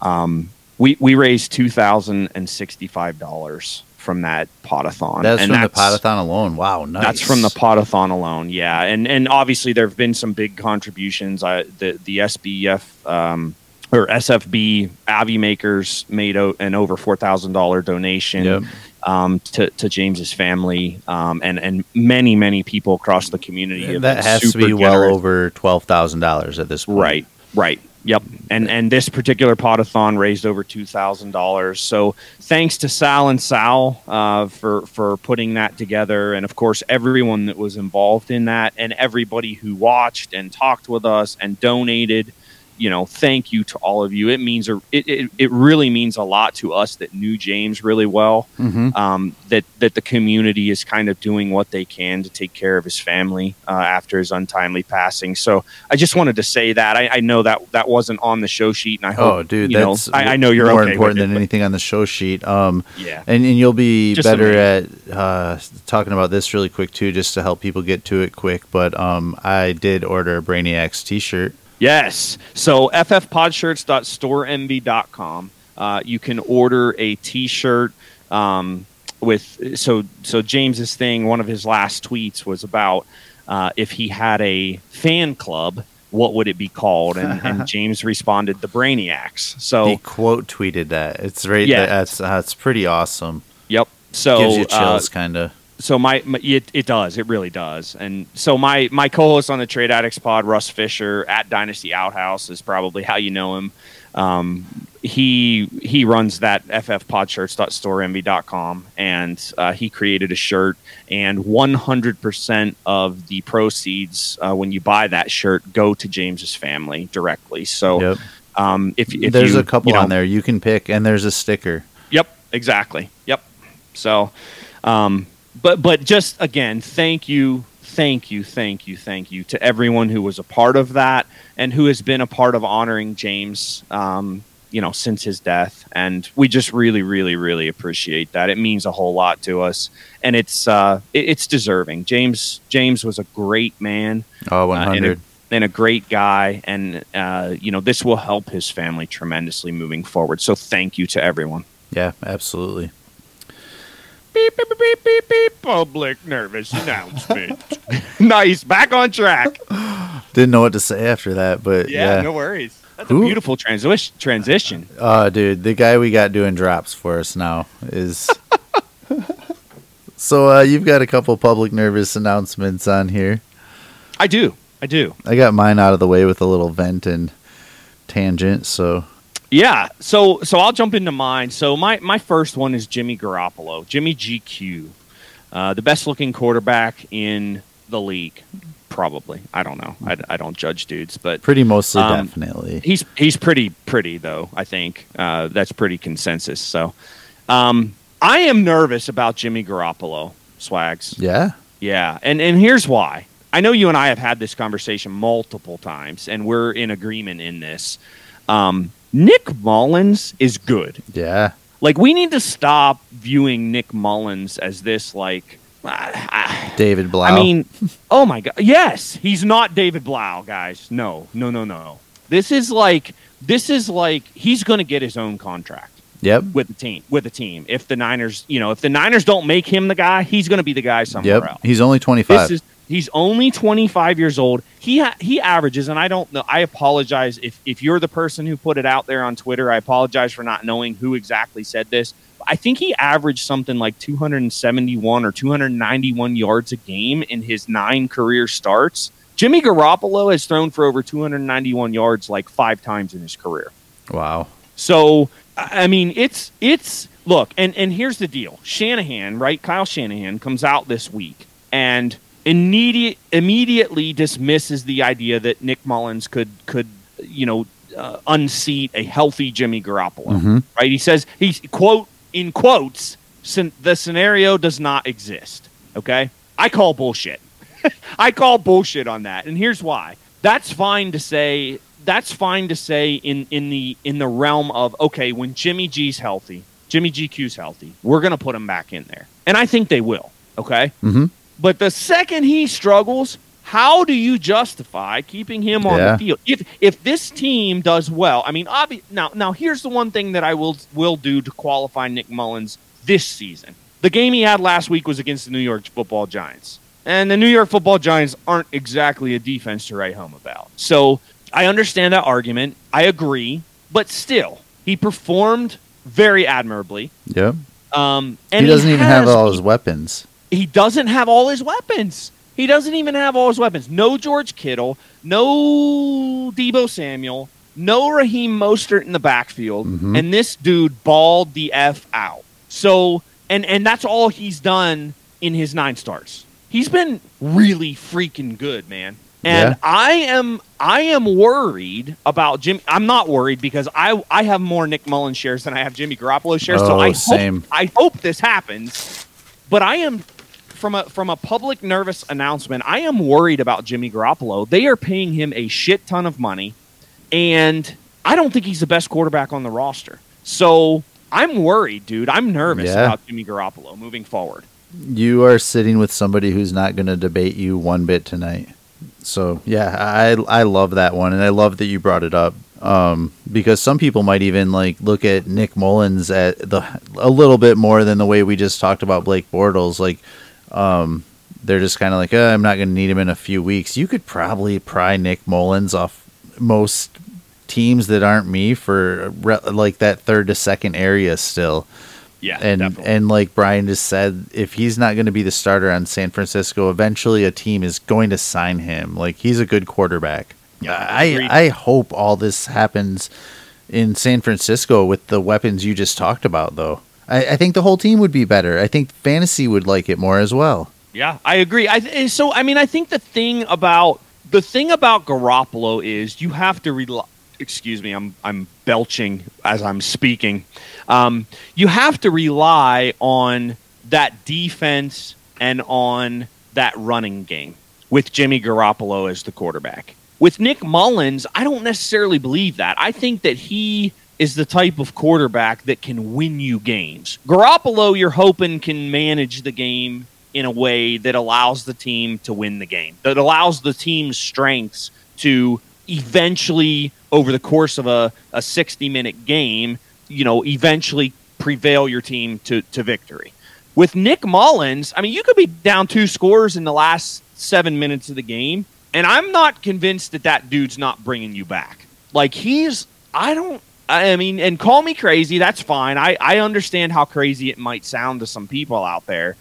um, we we raised two thousand and sixty five dollars from that potathon. That's and from the potathon alone. Wow, nice. that's from the potathon alone, yeah, and and obviously there have been some big contributions. I the the SBF um, or SFB Avi makers made o- an over four thousand dollar donation Yep. Um, to to James's family, um, and and many many people across the community. That has to be well over twelve thousand dollars at this point. Right, right. Yep. And and this particular potathon raised over two thousand dollars. So thanks to Sal and Sal uh, for for putting that together, and of course everyone that was involved in that, and everybody who watched and talked with us and donated. You know, thank you to all of you. It means a, it, it it really means a lot to us that knew James really well hmm um, that that the community is kind of doing what they can to take care of his family uh, after his untimely passing. So I just wanted to say that I, I know that that wasn't on the show sheet, and I hope Oh, dude, you know, that's I, I know you're more okay important it, than anything on the show sheet. Um, Yeah, and, and you'll be Just better at uh, talking about this really quick too, just to help people get to it quick. But um, I did order a Brainiacs T-shirt. Yes. So ffpodshirts.storeenvy.com. Uh, you can order a T-shirt um, with so so James's thing. One of his last tweets was about uh, if he had a fan club, what would it be called? And, and James responded, "The Brainiacs." So he quote tweeted that. It's right. Yeah. That's that's pretty awesome. yep. So Gives you uh, chills, kind of. So my, my it, it does it really does and so my my co-host on the trade addicts pod russ fisher at dynasty outhouse is probably how you know him um, he he runs that ffpodshirts.storeenvy.com and uh, he created a shirt and 100% of the proceeds uh, when you buy that shirt go to james's family directly so Yep. um, if, if There's you, a couple you know, on there you can pick, and there's a sticker. Yep, exactly. Yep. So, um, but but just again, thank you, thank you, thank you, thank you to everyone who was a part of that and who has been a part of honoring James. Um, you know, since his death, and we just really, really, really appreciate that. It means a whole lot to us, and it's uh, it, it's deserving. James James was a great man Oh, uh, and, 100. a, and a great guy, and uh, you know this will help his family tremendously moving forward. So thank you to everyone. yeah, absolutely. Beep, beep, beep, beep, beep, beep. Public nervous announcement. nice. Back on track. Didn't know what to say after that, but Yeah, yeah. no worries. That's Who- a beautiful transition. Transition. Oh, dude, the guy we got doing drops for us now is. so uh, you've got a couple public nervous announcements on here. I do. I do. I got mine out of the way with a little vent and tangent. So Yeah. So so I'll jump into mine. So my my first one is Jimmy Garoppolo. Jimmy GQ, uh, the best looking quarterback in the league. Probably. I don't know. I, I don't judge dudes, but pretty mostly, Um, definitely. He's he's pretty pretty though. I think uh, that's pretty consensus. So, um, I am nervous about Jimmy Garoppolo. Swags. Yeah. Yeah, and and here's why. I know you and I have had this conversation multiple times, and we're in agreement in this. Um, Nick Mullens is good. Yeah. Like we need to stop viewing Nick Mullens as this like. I, David Blough. I mean, oh my god, yes, he's not David Blough, guys. No, no, no, no. This is like this is like he's going to get his own contract yep. with the team with the team. If the Niners, you know, if the Niners don't make him the guy, he's going to be the guy somewhere Yep. else. He's only 25. This is he's only 25 years old. He ha- he averages, and I don't know. I apologize if if you're the person who put it out there on Twitter. I apologize for not knowing who exactly said this. I think he averaged something like 271 or 291 yards a game in his nine career starts. Jimmy Garoppolo has thrown for over 291 yards like five times in his career. wow. So I I mean, it's it's look, and and here's the deal: Shanahan, right? Kyle Shanahan comes out this week and immediate immediately dismisses the idea that Nick Mullens could could you know uh, unseat a healthy Jimmy Garoppolo. Mhm. Right? He says he's quote in quotes the scenario does not exist. Okay, I call bullshit. I call bullshit on that, and here's why. That's fine to say. That's fine to say in in the in the realm of okay, when Jimmy G's healthy, Jimmy GQ's healthy, we're gonna put him back in there, and I think they will. Okay, hmm but the second he struggles, how do you justify keeping him on Yeah. the field? If if this team does well, I mean, obvi- now now here's the one thing that I will will do to qualify Nick Mullens this season. The game he had last week was against the New York Football Giants, and the New York Football Giants aren't exactly a defense to write home about. So I understand that argument. I agree, but still, he performed very admirably. Yep. Um, and he doesn't even have all his weapons. He doesn't have all his weapons. He doesn't even have all his weapons. No George Kittle, no Deebo Samuel, no Raheem Mostert in the backfield, Mhm. and this dude balled the f out. So, and and that's all he's done in his nine starts. He's been really freaking good, man. And Yeah. I am I am worried about Jimmy. I'm not worried because I I have more Nick Mullens shares than I have Jimmy Garoppolo shares. so Oh, I same. hope I hope this happens. But I am from a from a public nervous announcement. I am worried about Jimmy Garoppolo. They are paying him a shit ton of money, and I don't think he's the best quarterback on the roster. So I'm worried, dude. I'm nervous Yeah. about Jimmy Garoppolo moving forward. You are sitting with somebody who's not going to debate you one bit tonight. So yeah, I I love that one, and I love that you brought it up um, because some people might even like look at Nick Mullens at the a little bit more than the way we just talked about Blake Bortles. Like um, they're just kind of like, uh I'm not going to need him in a few weeks. You could probably pry Nick Mullens off most teams that aren't me for re- like that third to second area still Yeah, and and like Brian just said, if he's not going to be the starter on San Francisco, eventually a team is going to sign him. Like he's a good quarterback. Yeah, I agreed. I hope all this happens in San Francisco with the weapons you just talked about, though. I, I think the whole team would be better. I think fantasy would like it more as well. Yeah, I agree. I th- so I mean, I think the thing about the thing about Garoppolo is you have to rely. Excuse me, I'm I'm belching as I'm speaking. Um, you have to rely on that defense and on that running game with Jimmy Garoppolo as the quarterback. With Nick Mullens, I don't necessarily believe that. I think that he is the type of quarterback that can win you games. Garoppolo, you're hoping can manage the game in a way that allows the team to win the game, that allows the team's strengths to eventually, over the course of a, a 60 minute game, you know, eventually prevail your team to, to victory. With Nick Mullens, I mean, you could be down two scores in the last seven minutes of the game, and I'm not convinced that that dude's not bringing you back. Like, he's, I don't, I mean, and call me crazy, that's fine. I, I understand how crazy it might sound to some people out there.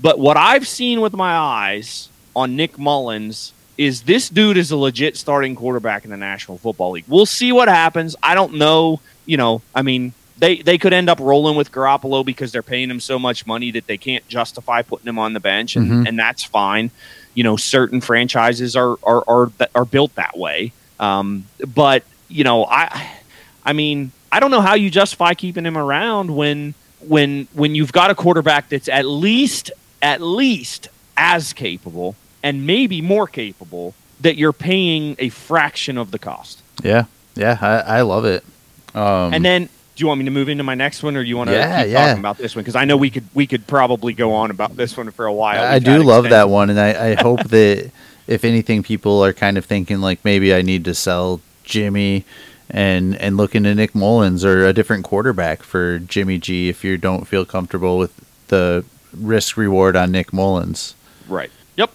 But what I've seen with my eyes on Nick Mullens is this dude is a legit starting quarterback in the National Football League. We'll see what happens. I don't know. You know, I mean, they, they could end up rolling with Garoppolo because they're paying him so much money that they can't justify putting him on the bench, and, Mhm. and that's fine. You know, certain franchises are are are, are built that way. Um, but you know, I I mean, I don't know how you justify keeping him around when when when you've got a quarterback that's at least at least as capable and maybe more capable that you're paying a fraction of the cost. Yeah, yeah, I, I love it. Um, and then, do you want me to move into my next one, or do you want to Yeah, keep yeah. talking about this one? Because I know we could we could probably go on about this one for a while. I do love that one, and I, I hope that if anything, people are kind of thinking like maybe I need to sell Jimmy and and looking to Nick Mullens or a different quarterback for Jimmy G if you don't feel comfortable with the risk reward on Nick Mullens. Right. Yep.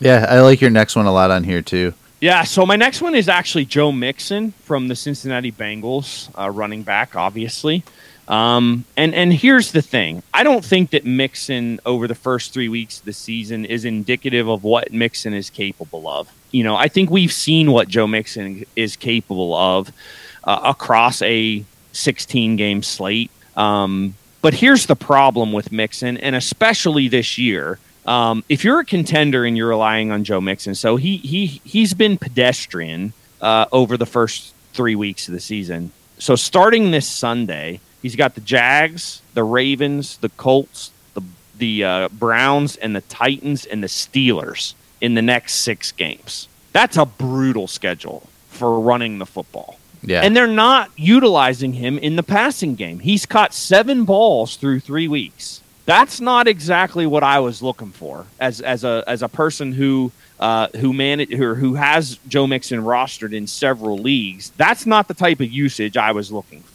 Yeah, I like your next one a lot on here too. Yeah, so my next one is actually Joe Mixon from the Cincinnati Bengals, uh, running back, obviously. Um, and and here's the thing: I don't think that Mixon over the first three weeks of the season is indicative of what Mixon is capable of. You know, I think we've seen what Joe Mixon is capable of uh, across a 16 game slate. Um, but here's the problem with Mixon, and especially this year. Um, if you're a contender and you're relying on Joe Mixon, so he he he's been pedestrian uh, over the first three weeks of the season. So starting this Sunday, he's got the Jags, the Ravens, the Colts, the the uh, Browns, and the Titans and the Steelers in the next six games. That's a brutal schedule for running the football. Yeah, And they're not utilizing him in the passing game. He's caught seven balls through three weeks. That's not exactly what I was looking for as as a as a person who uh, who manage who, who has Joe Mixon rostered in several leagues. That's not the type of usage I was looking for.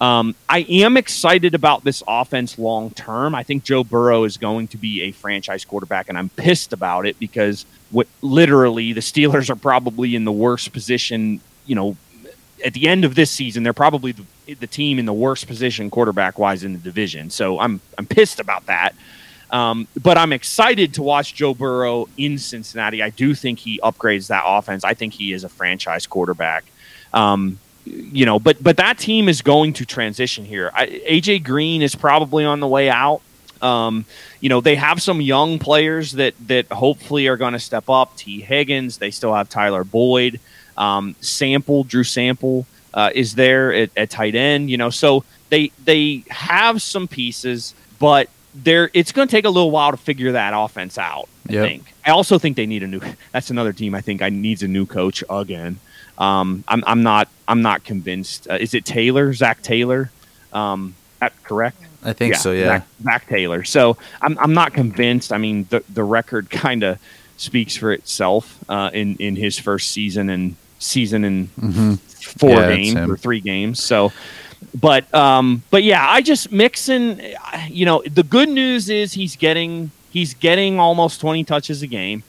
Um, I am excited about this offense long term. I think Joe Burrow is going to be a franchise quarterback, and I'm pissed about it because what literally the Steelers are probably in the worst position. You know, at the end of this season, they're probably the, the team in the worst position quarterback wise in the division. So I'm I'm pissed about that. Um, but I'm excited to watch Joe Burrow in Cincinnati. I do think he upgrades that offense. I think he is a franchise quarterback. Um, you know, but but that team is going to transition here. I, AJ Green is probably on the way out. Um, you know, they have some young players that that hopefully are going to step up. Tee Higgins. They still have Tyler Boyd. Um, Sample, Drew Sample uh, is there at, at tight end. You know, so they they have some pieces, but they're it's going to take a little while to figure that offense out. I Yep. think. I also think they need a new. That's another team I think I needs a new coach again. Um, I'm I'm not I'm not convinced. Uh, is it Taylor? Zac Taylor? Um, that correct? I think so. Yeah, Zac, Zac Taylor. So I'm I'm not convinced. I mean, the the record kind of speaks for itself uh, in in his first season and season and hmm four Yeah, games or three games. So, but um, but yeah, I just Mixon. You know, the good news is he's getting he's getting almost twenty touches a game.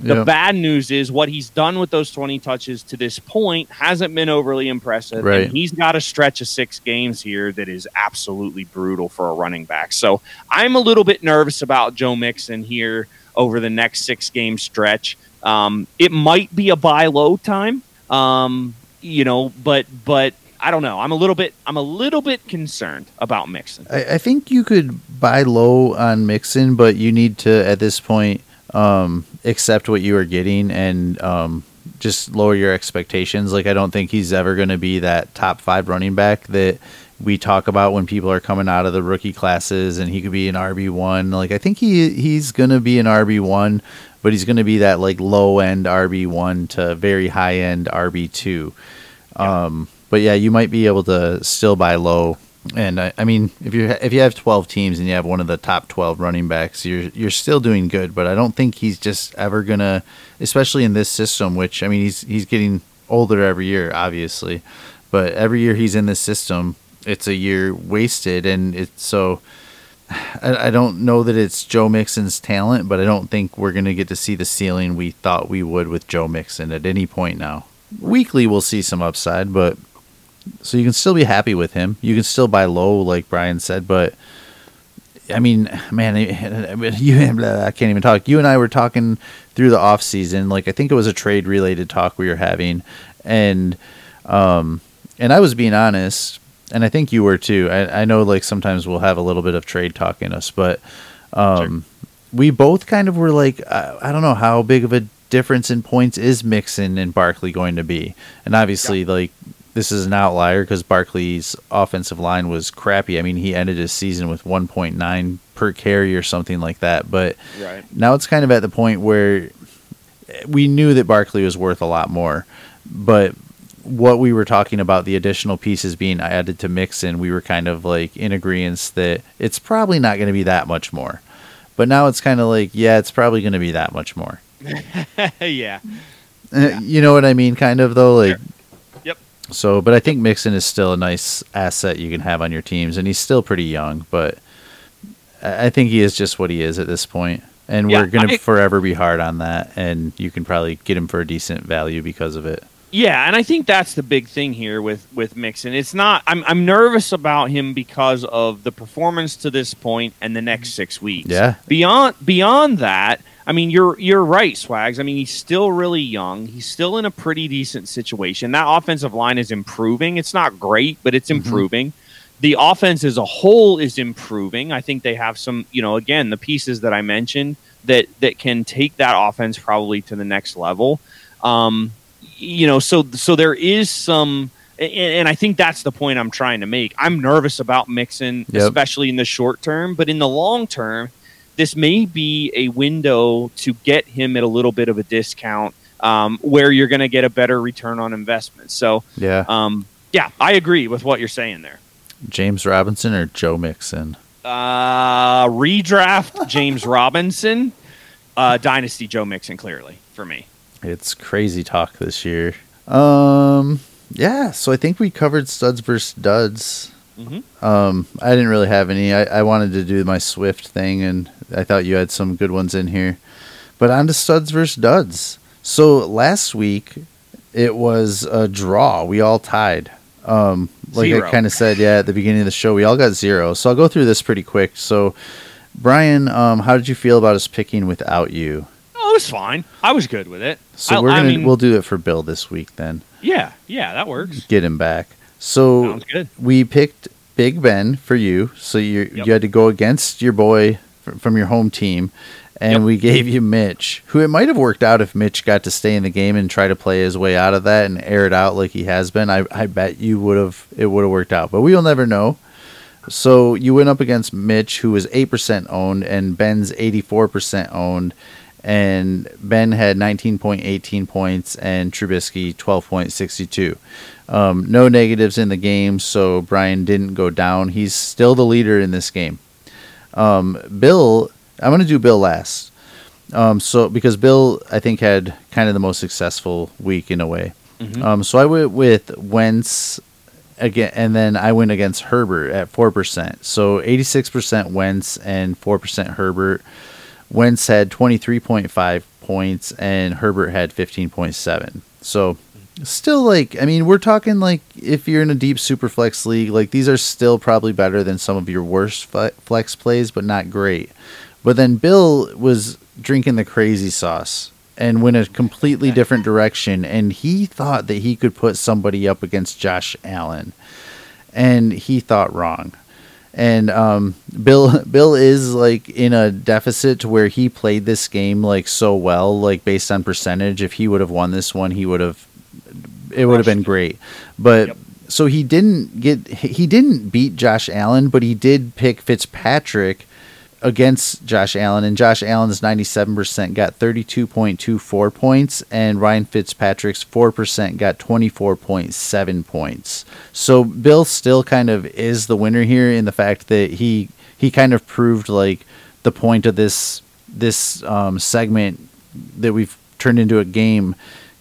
The Yep. bad news is what he's done with those 20 touches to this point hasn't been overly impressive. Right. And he's got a stretch of six games here that is absolutely brutal for a running back. So I'm a little bit nervous about Joe Mixon here over the next six game stretch. Um, it might be a buy low time, um, you know, but but I don't know. I'm a little bit I'm a little bit concerned about Mixon. I, I think you could buy low on Mixon, but you need to at this point um, accept what you are getting and um, just lower your expectations. Like I don't think he's ever going to be that top five running back that we talk about when people are coming out of the rookie classes, and he could be an RB one. Like I think he he's going to be an RB one, but he's going to be that like low end RB one to very high end RB two. Um, but yeah, you might be able to still buy low. And I, I mean, if you if you have twelve teams and you have one of the top twelve running backs, you're you're still doing good. But I don't think he's just ever gonna, especially in this system. Which I mean, he's he's getting older every year, obviously, but every year he's in this system, it's a year wasted, and it's so. I, I don't know that it's Joe Mixon's talent, but I don't think we're gonna get to see the ceiling we thought we would with Joe Mixon at any point now. Weekly, we'll see some upside, but so you can still be happy with him. You can still buy low, like Brian said, but I mean, man, you I can't even talk. You and I were talking through the off season, like I think it was a trade related talk we were having, and um, and I was being honest, and I think you were too. I, I know like sometimes we'll have a little bit of trade talk in us, but um, we both kind of were like, I, I don't know how big of a difference in points is Mixon and Barkley going to be, and obviously like this is an outlier because Barkley's offensive line was crappy. I mean, he ended his season with 1.9 per carry or something like that. But Right. now it's kind of at the point where we knew that Barkley was worth a lot more, but what we were talking about the additional pieces being added to Mixon, we were kind of like in agreement that it's probably not going to be that much more. But now it's kind of like, yeah, it's probably going to be that much more. yeah. Uh, You know what I mean? Kind of though, like. Sure. So, but I think Mixon is still a nice asset you can have on your teams, and he's still pretty young. But I I think he is just what he is at this point, and Yeah, we're going to forever be hard on that. And you can probably get him for a decent value because of it. Yeah, and I think that's the big thing here with with Mixon. It's not. I'm I'm nervous about him because of the performance to this point and the next six weeks. Yeah. Beyond beyond that, I mean, you're you're right, Swags. I mean, he's still really young. He's still in a pretty decent situation. That offensive line is improving. It's not great, but it's improving. The offense as a whole is improving. I think they have some, you know, again, the pieces that I mentioned that that can take that offense probably to the next level. Um, you know, so so there is some, and, and I think that's the point I'm trying to make. I'm nervous about Mixon, Yep. especially in the short term, but in the long term, this may be a window to get him at a little bit of a discount, um, where you're going to get a better return on investment. So, Yeah, um, yeah, I agree with what you're saying there. James Robinson or Joe Mixon. Uh, redraft James Robinson, uh, dynasty Joe Mixon, clearly for me. It's crazy talk this year. Um, yeah. So I think we covered studs versus duds. Mhm. Um, I didn't really have any. I, I wanted to do my Swift thing, and I thought you had some good ones in here. But on to studs versus duds. So last week it was a draw. We all tied. Um, like Zero. I kind of said, yeah, at the beginning of the show, we all got zero. So I'll go through this pretty quick. So, Brian, um, how did you feel about us picking without you? Oh, it was fine. I was good with it. So I- we're I gonna mean- we'll do it for Bill this week then. Yeah, yeah, that works. Get him back. So we picked Big Ben for you. So you Yep. you had to go against your boy from your home team, and Yep. we gave you Mitch, who it might have worked out if Mitch got to stay in the game and try to play his way out of that and air it out like he has been. I I bet you would have it would have worked out, but we'll never know. So you went up against Mitch, who was eight percent owned, and Ben's eighty four percent owned, and Ben had nineteen point eighteen points, and Trubisky twelve point sixty two. Um, no negatives in the game, so Brian didn't go down. He's still the leader in this game. Um, Bill, I'm going to do Bill last. Um, so because Bill, I think, had kind of the most successful week in a way. Um, so I went with Wentz again, and then I went against Herbert at four percent. So eighty six percent Wentz and four percent Herbert. Wentz had twenty three point five points, and Herbert had fifteen point seven. So still like I mean we're talking like if you're in a deep super flex league, like these are still probably better than some of your worst flex plays, but not great. But then Bill was drinking the crazy sauce and went a completely different direction and he thought that he could put somebody up against Josh Allen. And he thought wrong. And um, Bill Bill is like in a deficit to where he played this game like so well, like based on percentage. If he would have won this one, he would have it would have been great. But Yep. so he didn't get he didn't beat Josh Allen, but he did pick Fitzpatrick against Josh Allen, and Josh Allen's 97% got 32.24 points, and Ryan Fitzpatrick's 4% got 24.7 points. So Bill still kind of is the winner here in the fact that he he kind of proved like the point of this this um, segment that we've turned into a game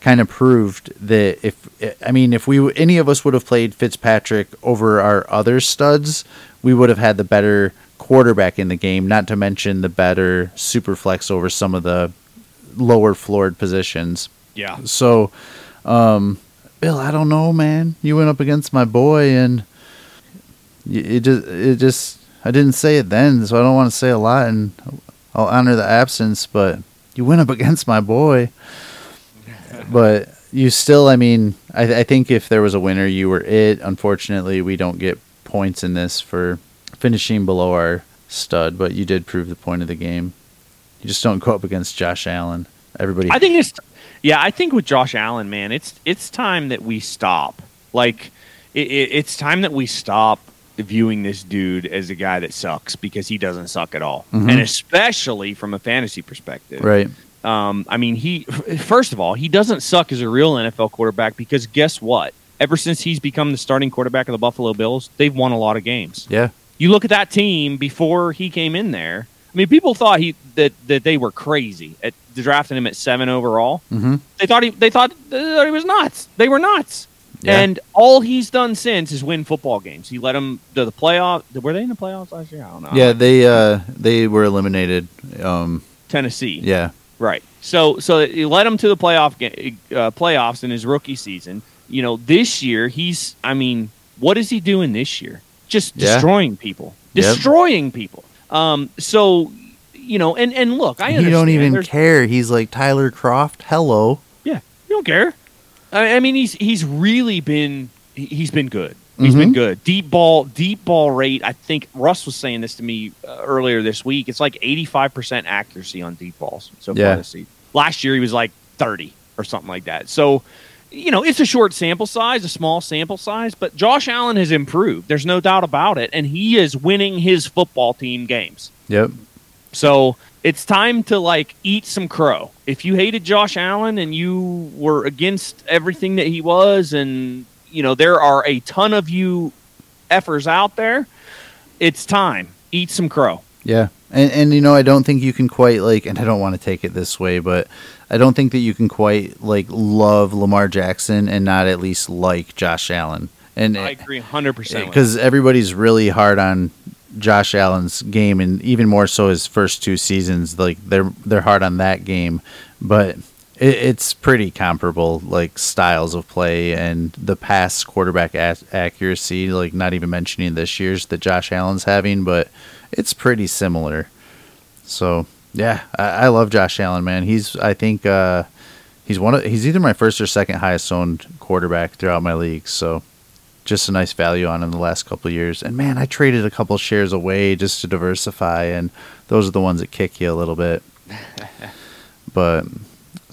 kind of proved that if I mean if we any of us would have played Fitzpatrick over our other studs, we would have had the better quarterback in the game. Not to mention the better super flex over some of the lower floored positions. Yeah. So, um, Bill, I don't know, man. You went up against my boy, and it just it just I didn't say it then, so I don't want to say a lot, and I'll honor the absence. But you went up against my boy but you still i mean I, I think if there was a winner you were it unfortunately we don't get points in this for finishing below our stud but you did prove the point of the game you just don't go up against josh allen everybody I think it's yeah. I think with Josh Allen, man, it's it's time that we stop. Like, it, it, it's time that we stop viewing this dude as a guy that sucks because he doesn't suck at all, Mhm. and especially from a fantasy perspective. right Um, I mean, he first of all, he doesn't suck as a real NFL quarterback because guess what? Ever since he's become the starting quarterback of the Buffalo Bills, they've won a lot of games. Yeah. You look at that team before he came in there. I mean, people thought he that that they were crazy at drafting him at seven overall. Mm-hmm. They thought he they thought, they thought he was nuts. They were nuts. Yeah. And all he's done since is win football games. He led them to the playoff. Were they in the playoffs last year? I don't know. Yeah, they uh they were eliminated. Um Tennessee. yeah. Right. So so he led him to the playoff uh, playoffs in his rookie season. You know, this year he's. I mean, what is he doing this year? Just Yeah. destroying people. Yep. Destroying people. Um. So you know, and and look, I understand. don't even There's- care. He's like Tyler Kroft. Hello. Yeah, you don't care. I, I mean, he's he's really been he's been good. He's been Mhm. good. Deep ball, deep ball rate. I think Russ was saying this to me uh, earlier this week. It's like eighty five percent accuracy on deep balls so Yeah. far this season. Last year he was like thirty or something like that. So, you know, it's a short sample size, a small sample size, but Josh Allen has improved. There's no doubt about it, and he is winning his football team games. Yep. So it's time to like eat some crow. If you hated Josh Allen and you were against everything that he was, and you know there are a ton of you effers out there, it's time eat some crow. Yeah. And and you know, I don't think you can quite like and I don't want to take it this way, but I don't think that you can quite like love Lamar Jackson and not at least like Josh Allen. And I agree hundred percent. because everybody's really hard on Josh Allen's game, and even more so his first two seasons. Like they're they're hard on that game, but it, it's pretty comparable, like styles of play and the past quarterback accuracy. Like not even mentioning this year's that Josh Allen's having, but it's pretty similar. So yeah, I, I love Josh Allen, man. He's I think uh, he's one of he's either my first or second highest owned quarterback throughout my league. So just a nice value on in the last couple of years. And man, I traded a couple shares away just to diversify, and those are the ones that kick you a little bit. but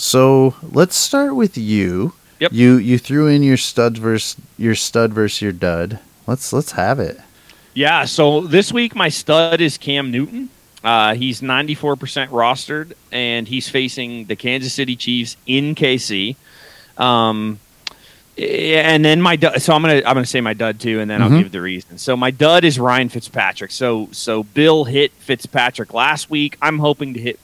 so let's start with you. Yep. You you threw in your stud versus your stud versus your dud. Let's let's have it. Yeah, so this week my stud is Cam Newton. Uh, he's 94% rostered, and he's facing the Kansas City Chiefs in KC. Um, and then my dud, so I'm gonna I'm gonna say my dud too, and then Mhm. I'll give the reason. So my dud is Ryan Fitzpatrick. So so Bill hit Fitzpatrick last week. I'm hoping to hit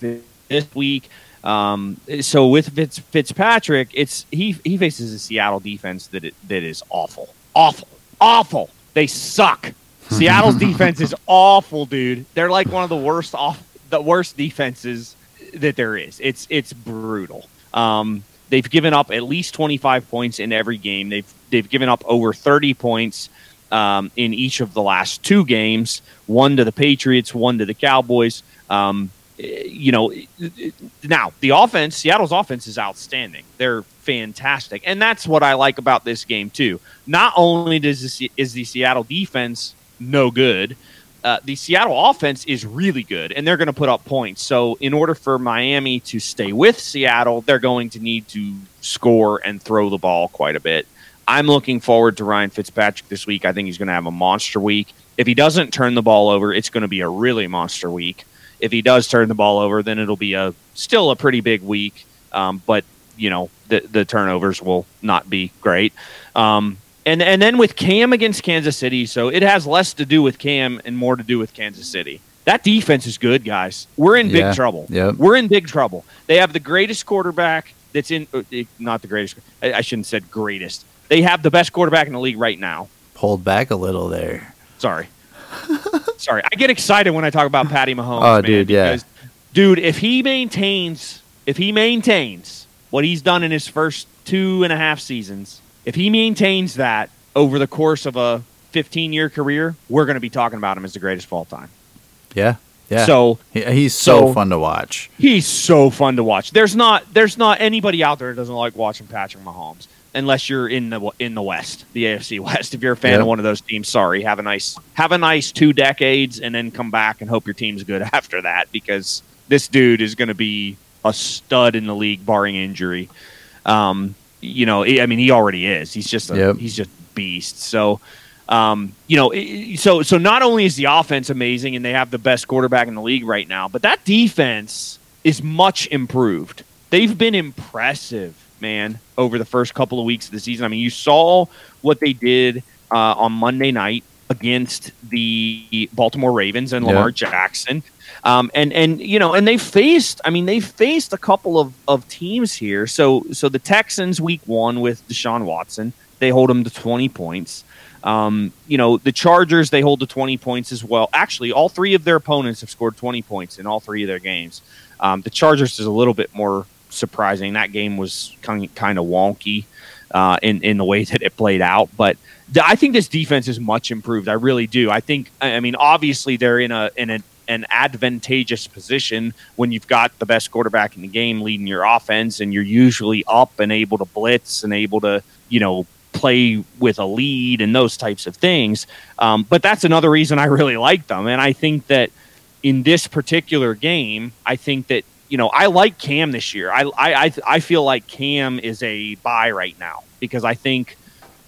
this week. Um, so with Fitz, Fitzpatrick, it's he he faces a Seattle defense that it, that is awful, awful, awful. They suck. Seattle's defense is awful, dude. They're like one of the worst off the worst defenses that there is. It's it's brutal. Um, they've given up at least 25 points in every game. They've they've given up over 30 points um, in each of the last two games. One to the Patriots, one to the Cowboys. Um, you know, now the offense, Seattle's offense is outstanding. They're fantastic, and that's what I like about this game too. Not only does this, is the Seattle defense no good, uh, the Seattle offense is really good, and they're going to put up points. So, in order for Miami to stay with Seattle, they're going to need to score and throw the ball quite a bit. I'm looking forward to Ryan Fitzpatrick this week. I think he's going to have a monster week. If he doesn't turn the ball over, it's going to be a really monster week. If he does turn the ball over, then it'll be a still a pretty big week. Um, but you know the the turnovers will not be great. Um, and and then with Cam against Kansas City, so it has less to do with Cam and more to do with Kansas City. That defense is good, guys. We're in Yeah. big trouble. Yep. We're in big trouble. They have the greatest quarterback that's in uh, eh, not the greatest. I, I shouldn't have said greatest. They have the best quarterback in the league right now. Pulled back a little there. Sorry. Sorry. I get excited when I talk about Patty Mahomes. Oh, man, dude, yeah. because, dude, if he maintains if he maintains what he's done in his first two and a half seasons, if he maintains that over the course of a 15 year career, we're going to be talking about him as the greatest of all time. Yeah. Yeah. So He- he's so, so- fun to watch. he's so fun to watch. There's not there's not anybody out there that doesn't like watching Patrick Mahomes unless you're in the in the West, the AFC West. If you're a fan Yeah. of one of those teams, sorry, have a nice have a nice two decades and then come back and hope your team's good after that because this dude is going to be a stud in the league barring injury. Um, you know, I mean, he already is. He's just a, Yep. he's just beast. So, um, you know, so so not only is the offense amazing and they have the best quarterback in the league right now, but that defense is much improved. They've been impressive, man, over the first couple of weeks of the season. I mean, you saw what they did uh, on Monday night against the Baltimore Ravens and Lamar yeah. Jackson. Um, and and you know, and they faced. I mean, they faced a couple of, of teams here. So so the Texans week one with Deshaun Watson, they hold them to twenty points. Um, you know, the Chargers they hold to twenty points as well. Actually, all three of their opponents have scored twenty points in all three of their games. Um, the Chargers is a little bit more surprising. That game was kind kind of wonky uh, in in the way that it played out, but I think this defense is much improved. I really do. I think. I mean, obviously they're in a in a an advantageous position when you've got the best quarterback in the game leading your offense and you're usually up and able to blitz and able to, you know, play with a lead and those types of things. Um, but that's another reason I really like them. And I think that in this particular game, I think that, you know, I like Cam this year. I, I, I feel like Cam is a buy right now because I think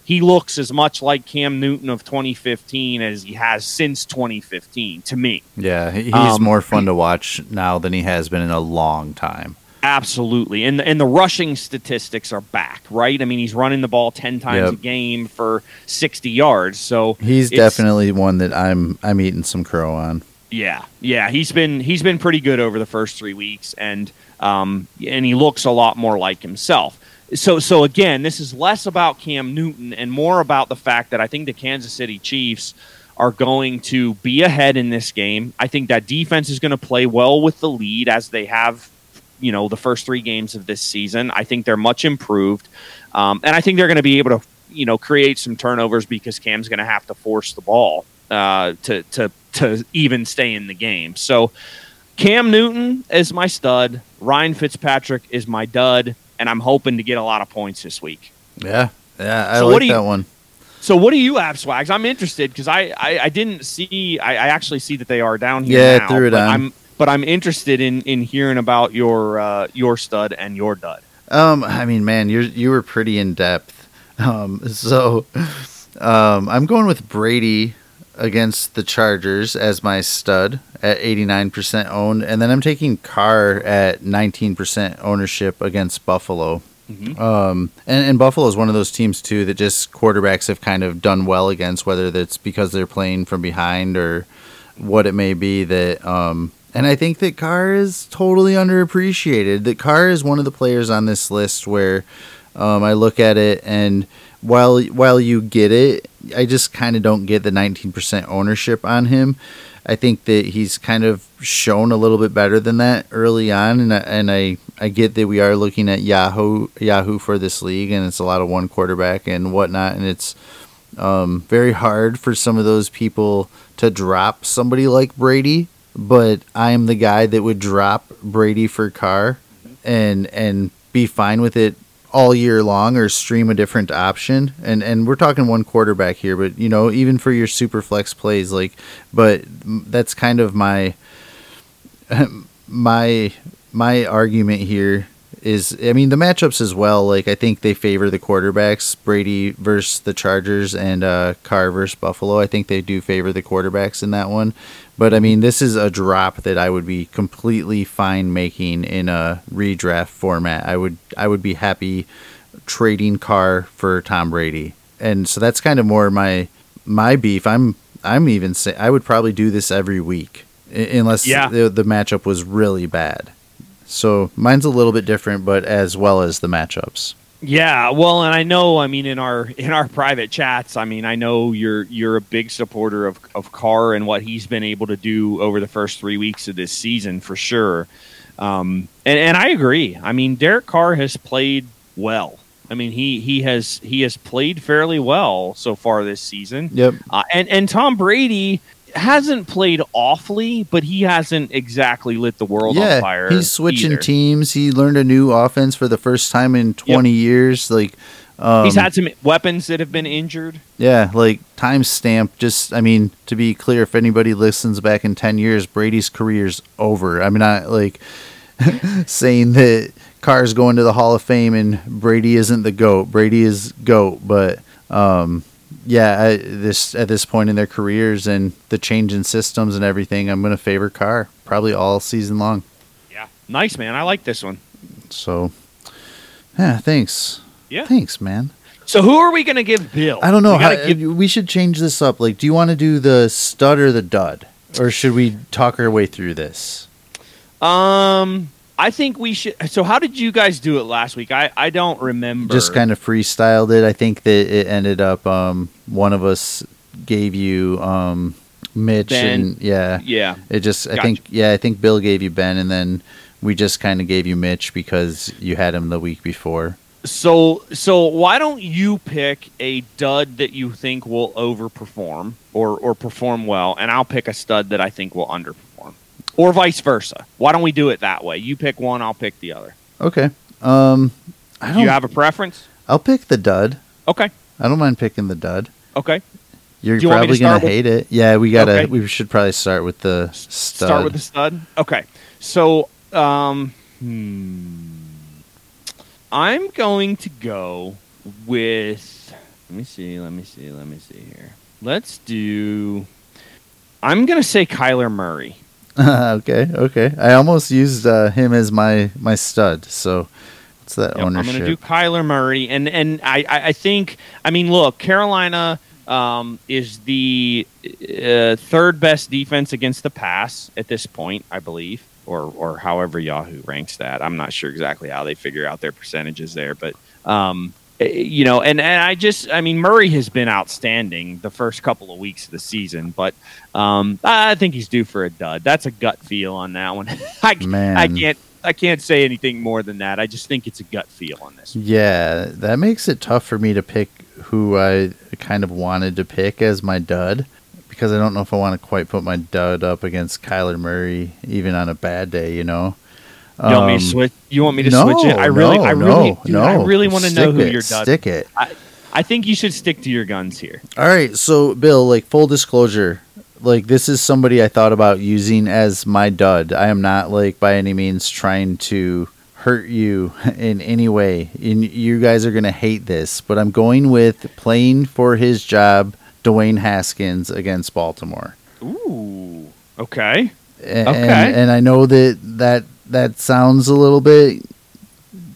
he looks as much like Cam Newton of 2015 as he has since 2015 to me. Yeah, he's um, more fun to watch now than he has been in a long time. Absolutely. And and the rushing statistics are back, right? I mean, he's running the ball 10 times yep. a game for 60 yards. So He's definitely one that I'm I'm eating some crow on. Yeah. Yeah, he's been he's been pretty good over the first 3 weeks and um and he looks a lot more like himself so so again, this is less about Cam Newton and more about the fact that I think the Kansas City Chiefs are going to be ahead in this game. I think that defense is going to play well with the lead as they have, you know, the first three games of this season. I think they're much improved, um, and I think they're going to be able to, you know, create some turnovers because Cam's going to have to force the ball uh, to to to even stay in the game. So. Cam Newton is my stud. Ryan Fitzpatrick is my dud and I'm hoping to get a lot of points this week. Yeah, yeah, I so like that you, one. So what do you have, Swags? I'm interested because I, I, I didn't see. I, I, actually see that they are down here. Yeah, now, threw it on. I'm, but I'm interested in in hearing about your uh, your stud and your dud. Um, I mean, man, you you were pretty in depth. Um, so, um, I'm going with Brady against the Chargers as my stud at 89% owned, and then I'm taking Carr at 19% ownership against Buffalo. Mm-hmm. Um, and, and Buffalo is one of those teams too that just quarterbacks have kind of done well against, whether that's because they're playing from behind or what it may be. That um, and I think that Carr is totally underappreciated. That Carr is one of the players on this list where um, I look at it and while while you get it, I just kind of don't get the 19% ownership on him. I think that he's kind of shown a little bit better than that early on, and I, and I I get that we are looking at Yahoo Yahoo for this league, and it's a lot of one quarterback and whatnot, and it's um, very hard for some of those people to drop somebody like Brady. But I am the guy that would drop Brady for Carr, and and be fine with it all year long or stream a different option and and we're talking one quarterback here but you know even for your super flex plays like but that's kind of my my my argument here is I mean the matchups as well. Like I think they favor the quarterbacks. Brady versus the Chargers and uh, Carr versus Buffalo. I think they do favor the quarterbacks in that one. But I mean this is a drop that I would be completely fine making in a redraft format. I would I would be happy trading Carr for Tom Brady. And so that's kind of more my my beef. I'm I'm even say I would probably do this every week unless yeah. the, the matchup was really bad. So mine's a little bit different, but as well as the matchups. Yeah, well, and I know, I mean, in our in our private chats, I mean, I know you're you're a big supporter of of Carr and what he's been able to do over the first three weeks of this season for sure. Um, and and I agree. I mean, Derek Carr has played well. I mean, he he has he has played fairly well so far this season. Yep. Uh, and and Tom Brady, hasn't played awfully, but he hasn't exactly lit the world yeah, on fire. He's switching either. teams. He learned a new offense for the first time in 20 yep. years. Like um, he's had some weapons that have been injured. Yeah, like timestamp. Just, I mean, to be clear, if anybody listens back in 10 years, Brady's career's over. I mean, not like saying that Carr's going to the Hall of Fame and Brady isn't the goat. Brady is goat, but um, yeah, I, this at this point in their careers and the change in systems and everything, I'm going to favor Carr probably all season long. Yeah, Nice, man. I like this one. So, yeah, thanks. Yeah. Thanks, man. So who are we going to give Bill? I don't know. We How, give- we should change this up. Like, do you want to do the stud or the dud? Or should we talk our way through this? um, I think we should. So how did you guys do it last week? I I don't remember. Just kind of freestyled it. I think that it ended up um, one of us gave you um, Mitch Ben. and yeah, Yeah. it just I Gotcha. think yeah, I think Bill gave you Ben and then we just kind of gave you Mitch because you had him the week before. So so why don't you pick a dud that you think will overperform or or perform well, and I'll pick a stud that I think will underperform, or vice versa. Why don't we do it that way? You pick one, I'll pick the other. Okay. Um I Do don't you have a preference? I'll pick the dud. Okay. I don't mind picking the dud. Okay. You're you want me to probably gonna start with- hate it. Yeah, we gotta. Okay. We should probably start with the stud. Start with the stud. Okay. So, um, hmm, I'm going to go with. Let me see. Let me see. Let me see here. Let's do. I'm gonna say Kyler Murray. okay, okay. I almost used uh, him as my my stud. So what's that Yep, I'm going to do Kyler Murray, and and I, I I think I mean look, Carolina um, is the uh, third best defense against the pass at this point, I believe, or or however Yahoo ranks that. I'm not sure exactly how they figure out their percentages there, but um, you know, and and I just I mean Murray has been outstanding the first couple of weeks of the season, but um, I think he's due for a dud. That's a gut feel on that one. I, Man. I can't. I can't say anything more than that. I just think it's a gut feel on this. Yeah, that makes it tough for me to pick who I kind of wanted to pick as my dud because I don't know if I want to quite put my dud up against Kyler Murray even on a bad day. You know. You want me Um, to switch? You want me to no, switch it? I really, no, I really, no, dude, no. I really want to know who it, your dud. Stick it. I, I think you should stick to your guns here. All right, so Bill, like full disclosure, like this is somebody I thought about using as my dud. I am not like by any means trying to hurt you in any way. And you guys are gonna hate this, but I'm going with playing for his job, Dwayne Haskins against Baltimore. Ooh, okay. A- Okay. And, and I know that that that sounds a little bit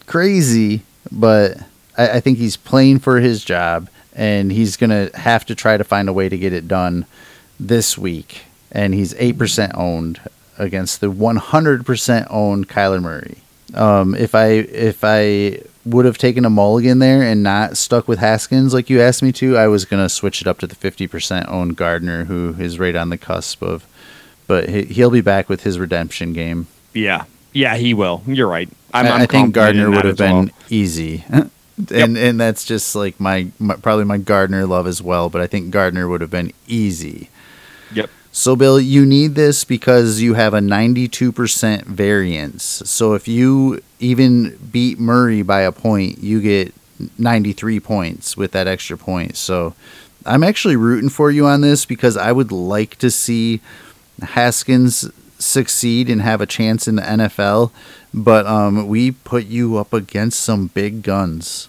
crazy, but I, I think he's playing for his job, and he's gonna have to try to find a way to get it done this week. And he's eight percent owned against the one hundred percent owned Kyler Murray. Um, if I if I would have taken a mulligan there and not stuck with Haskins like you asked me to, I was gonna switch it up to the fifty percent owned Gardner, who is right on the cusp of. But he, he'll be back with his redemption game. Yeah, yeah, he will. You're right. I'm, I, I'm I think Gardner would have as well. been easy, and and that's just like my, my probably my Gardner love as well. But I think Gardner would have been easy. Yep. So, Bill, you need this because you have a 92% variance. So, if you even beat Murray by a point, you get 93 points with that extra point. So, I'm actually rooting for you on this because I would like to see Haskins succeed and have a chance in the NFL. But um, we put you up against some big guns.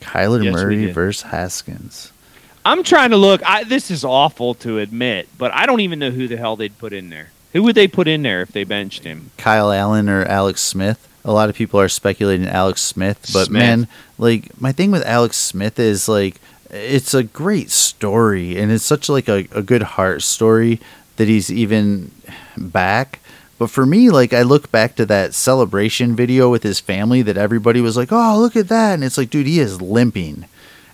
Kyler Yes, Murray versus Haskins. I'm trying to look. I, this is awful to admit, but I don't even know who the hell they'd put in there. Who would they put in there if they benched him? Kyle Allen or Alex Smith. A lot of people are speculating Alex Smith, but Smith. man, like my thing with Alex Smith is like it's a great story and it's such like a, a good heart story that he's even back. But for me, like I look back to that celebration video with his family that everybody was like, "Oh, look at that!" and it's like, dude, he is limping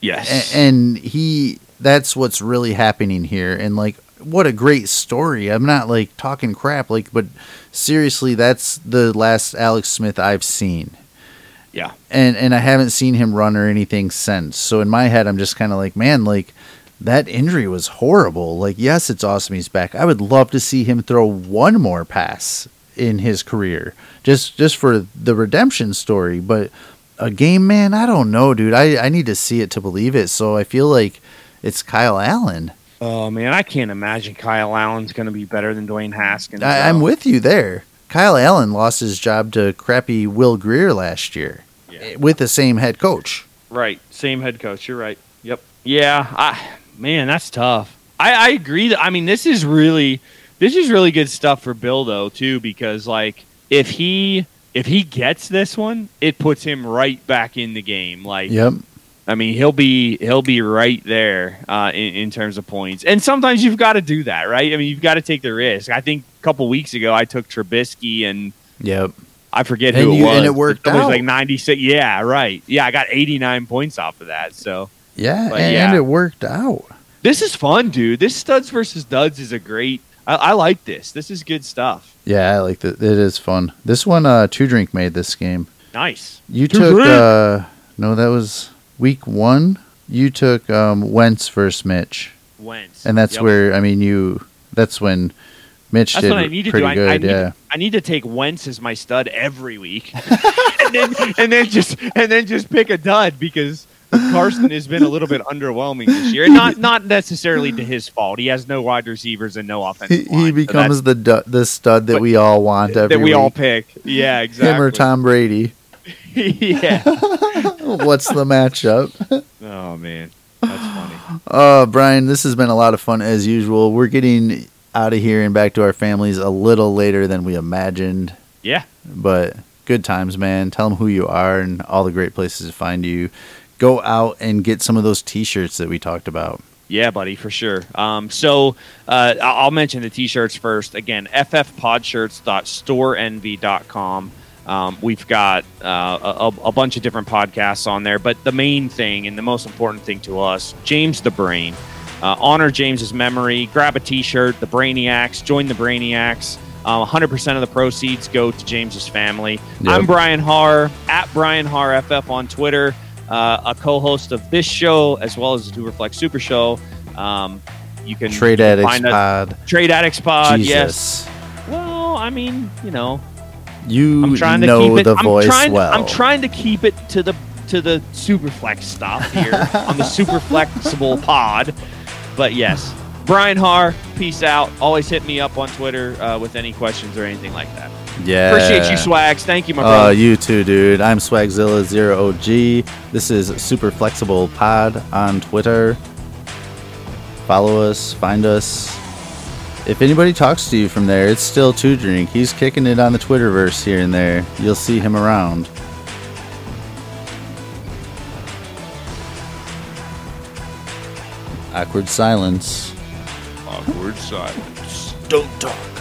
Yes. a- and he that's what's really happening here and like what a great story i'm not like talking crap like but seriously that's the last alex smith i've seen yeah. and and i haven't seen him run or anything since so in my head i'm just kind of like man like that injury was horrible like yes it's awesome he's back i would love to see him throw one more pass in his career just just for the redemption story but a game man i don't know dude i i need to see it to believe it so i feel like it's kyle allen Oh man, I can't imagine Kyle Allen's going to be better than Dwayne Haskins. I, i'm with you there kyle allen lost his job to crappy will grier last year Yeah. with the same head coach Right. Same head coach. You're right. Yep. Yeah. I man, that's tough. I, I agree that I mean this is really this is really good stuff for Bill though too because like if he if he gets this one, it puts him right back in the game. Like, Yep. I mean, he'll be he'll be right there uh, in, in terms of points. And sometimes you've got to do that, right? I mean, you've got to take the risk. I think a couple weeks ago, I took Trubisky and Yep. I forget And who it was. and it worked was out. like ninety six. Yeah, right. Yeah, I got eighty nine points off of that. So Yeah, But and, yeah. and it worked out. this is fun, dude. This studs versus duds is a great. I, I like this. This is good stuff. Yeah, I like that. It is fun. This one, uh, Two Drink made this game. Nice. You Two took, Drink. uh, no, that was week one. You took um, Wentz versus Mitch, Wentz. and that's Yep. where I mean you. That's when Mitch That's did what I need to pretty do. I, good. I, need, yeah, I need to take Wentz as my stud every week, and then and then just and then just pick a dud because Carson has been a little bit underwhelming this year, not not necessarily to his fault. He has no wide receivers and no offense. he, line. he so becomes the du- the stud that we all want every that we all pick. Yeah, exactly. Him or Tom Brady. yeah. What's the matchup? Oh man, that's funny. Uh, Brian, this has been a lot of fun as usual. We're getting out of here and back to our families a little later than we imagined, Yeah. but good times, man. Tell them who you are and all the great places to find you. Go out and get some of those T-shirts that we talked about. Yeah, buddy, for sure. Um, so uh, I'll mention the t-shirts first. Again, ffpodsshirts.storeenvy.com. Um, we've got uh, a, a bunch of different podcasts on there, but the main thing and the most important thing to us, James the Brain. Uh, honor James's memory. Grab a T-shirt. The Brainiacs. Join the Brainiacs. Uh, 100% of the proceeds go to James's family. Yep. I'm Brian Har at Brian Har FF on Twitter. Uh, a co-host of this show as well as the Superflex Super Show. Um, you can Trade Addicts find Pod. Trade Addicts Pod. Jesus, Yes. Well, I mean, you know, you I'm trying to know keep it. the I'm voice trying. well. I'm trying to keep it to the to the Superflex stuff here on the Super Flexible Pod. But yes, Brian Har, peace out. Always hit me up on Twitter uh, with any questions or anything like that. Yeah. Appreciate you, Swags. Thank you, my Uh, you too, dude. I'm Swagzilla Zero OG. This is Super Flexible Pod on Twitter. Follow us, find us. If anybody talks to you from there, it's still Two Drink. He's kicking it on the Twitterverse here and there. You'll see him around. Awkward silence. Awkward silence. Don't talk.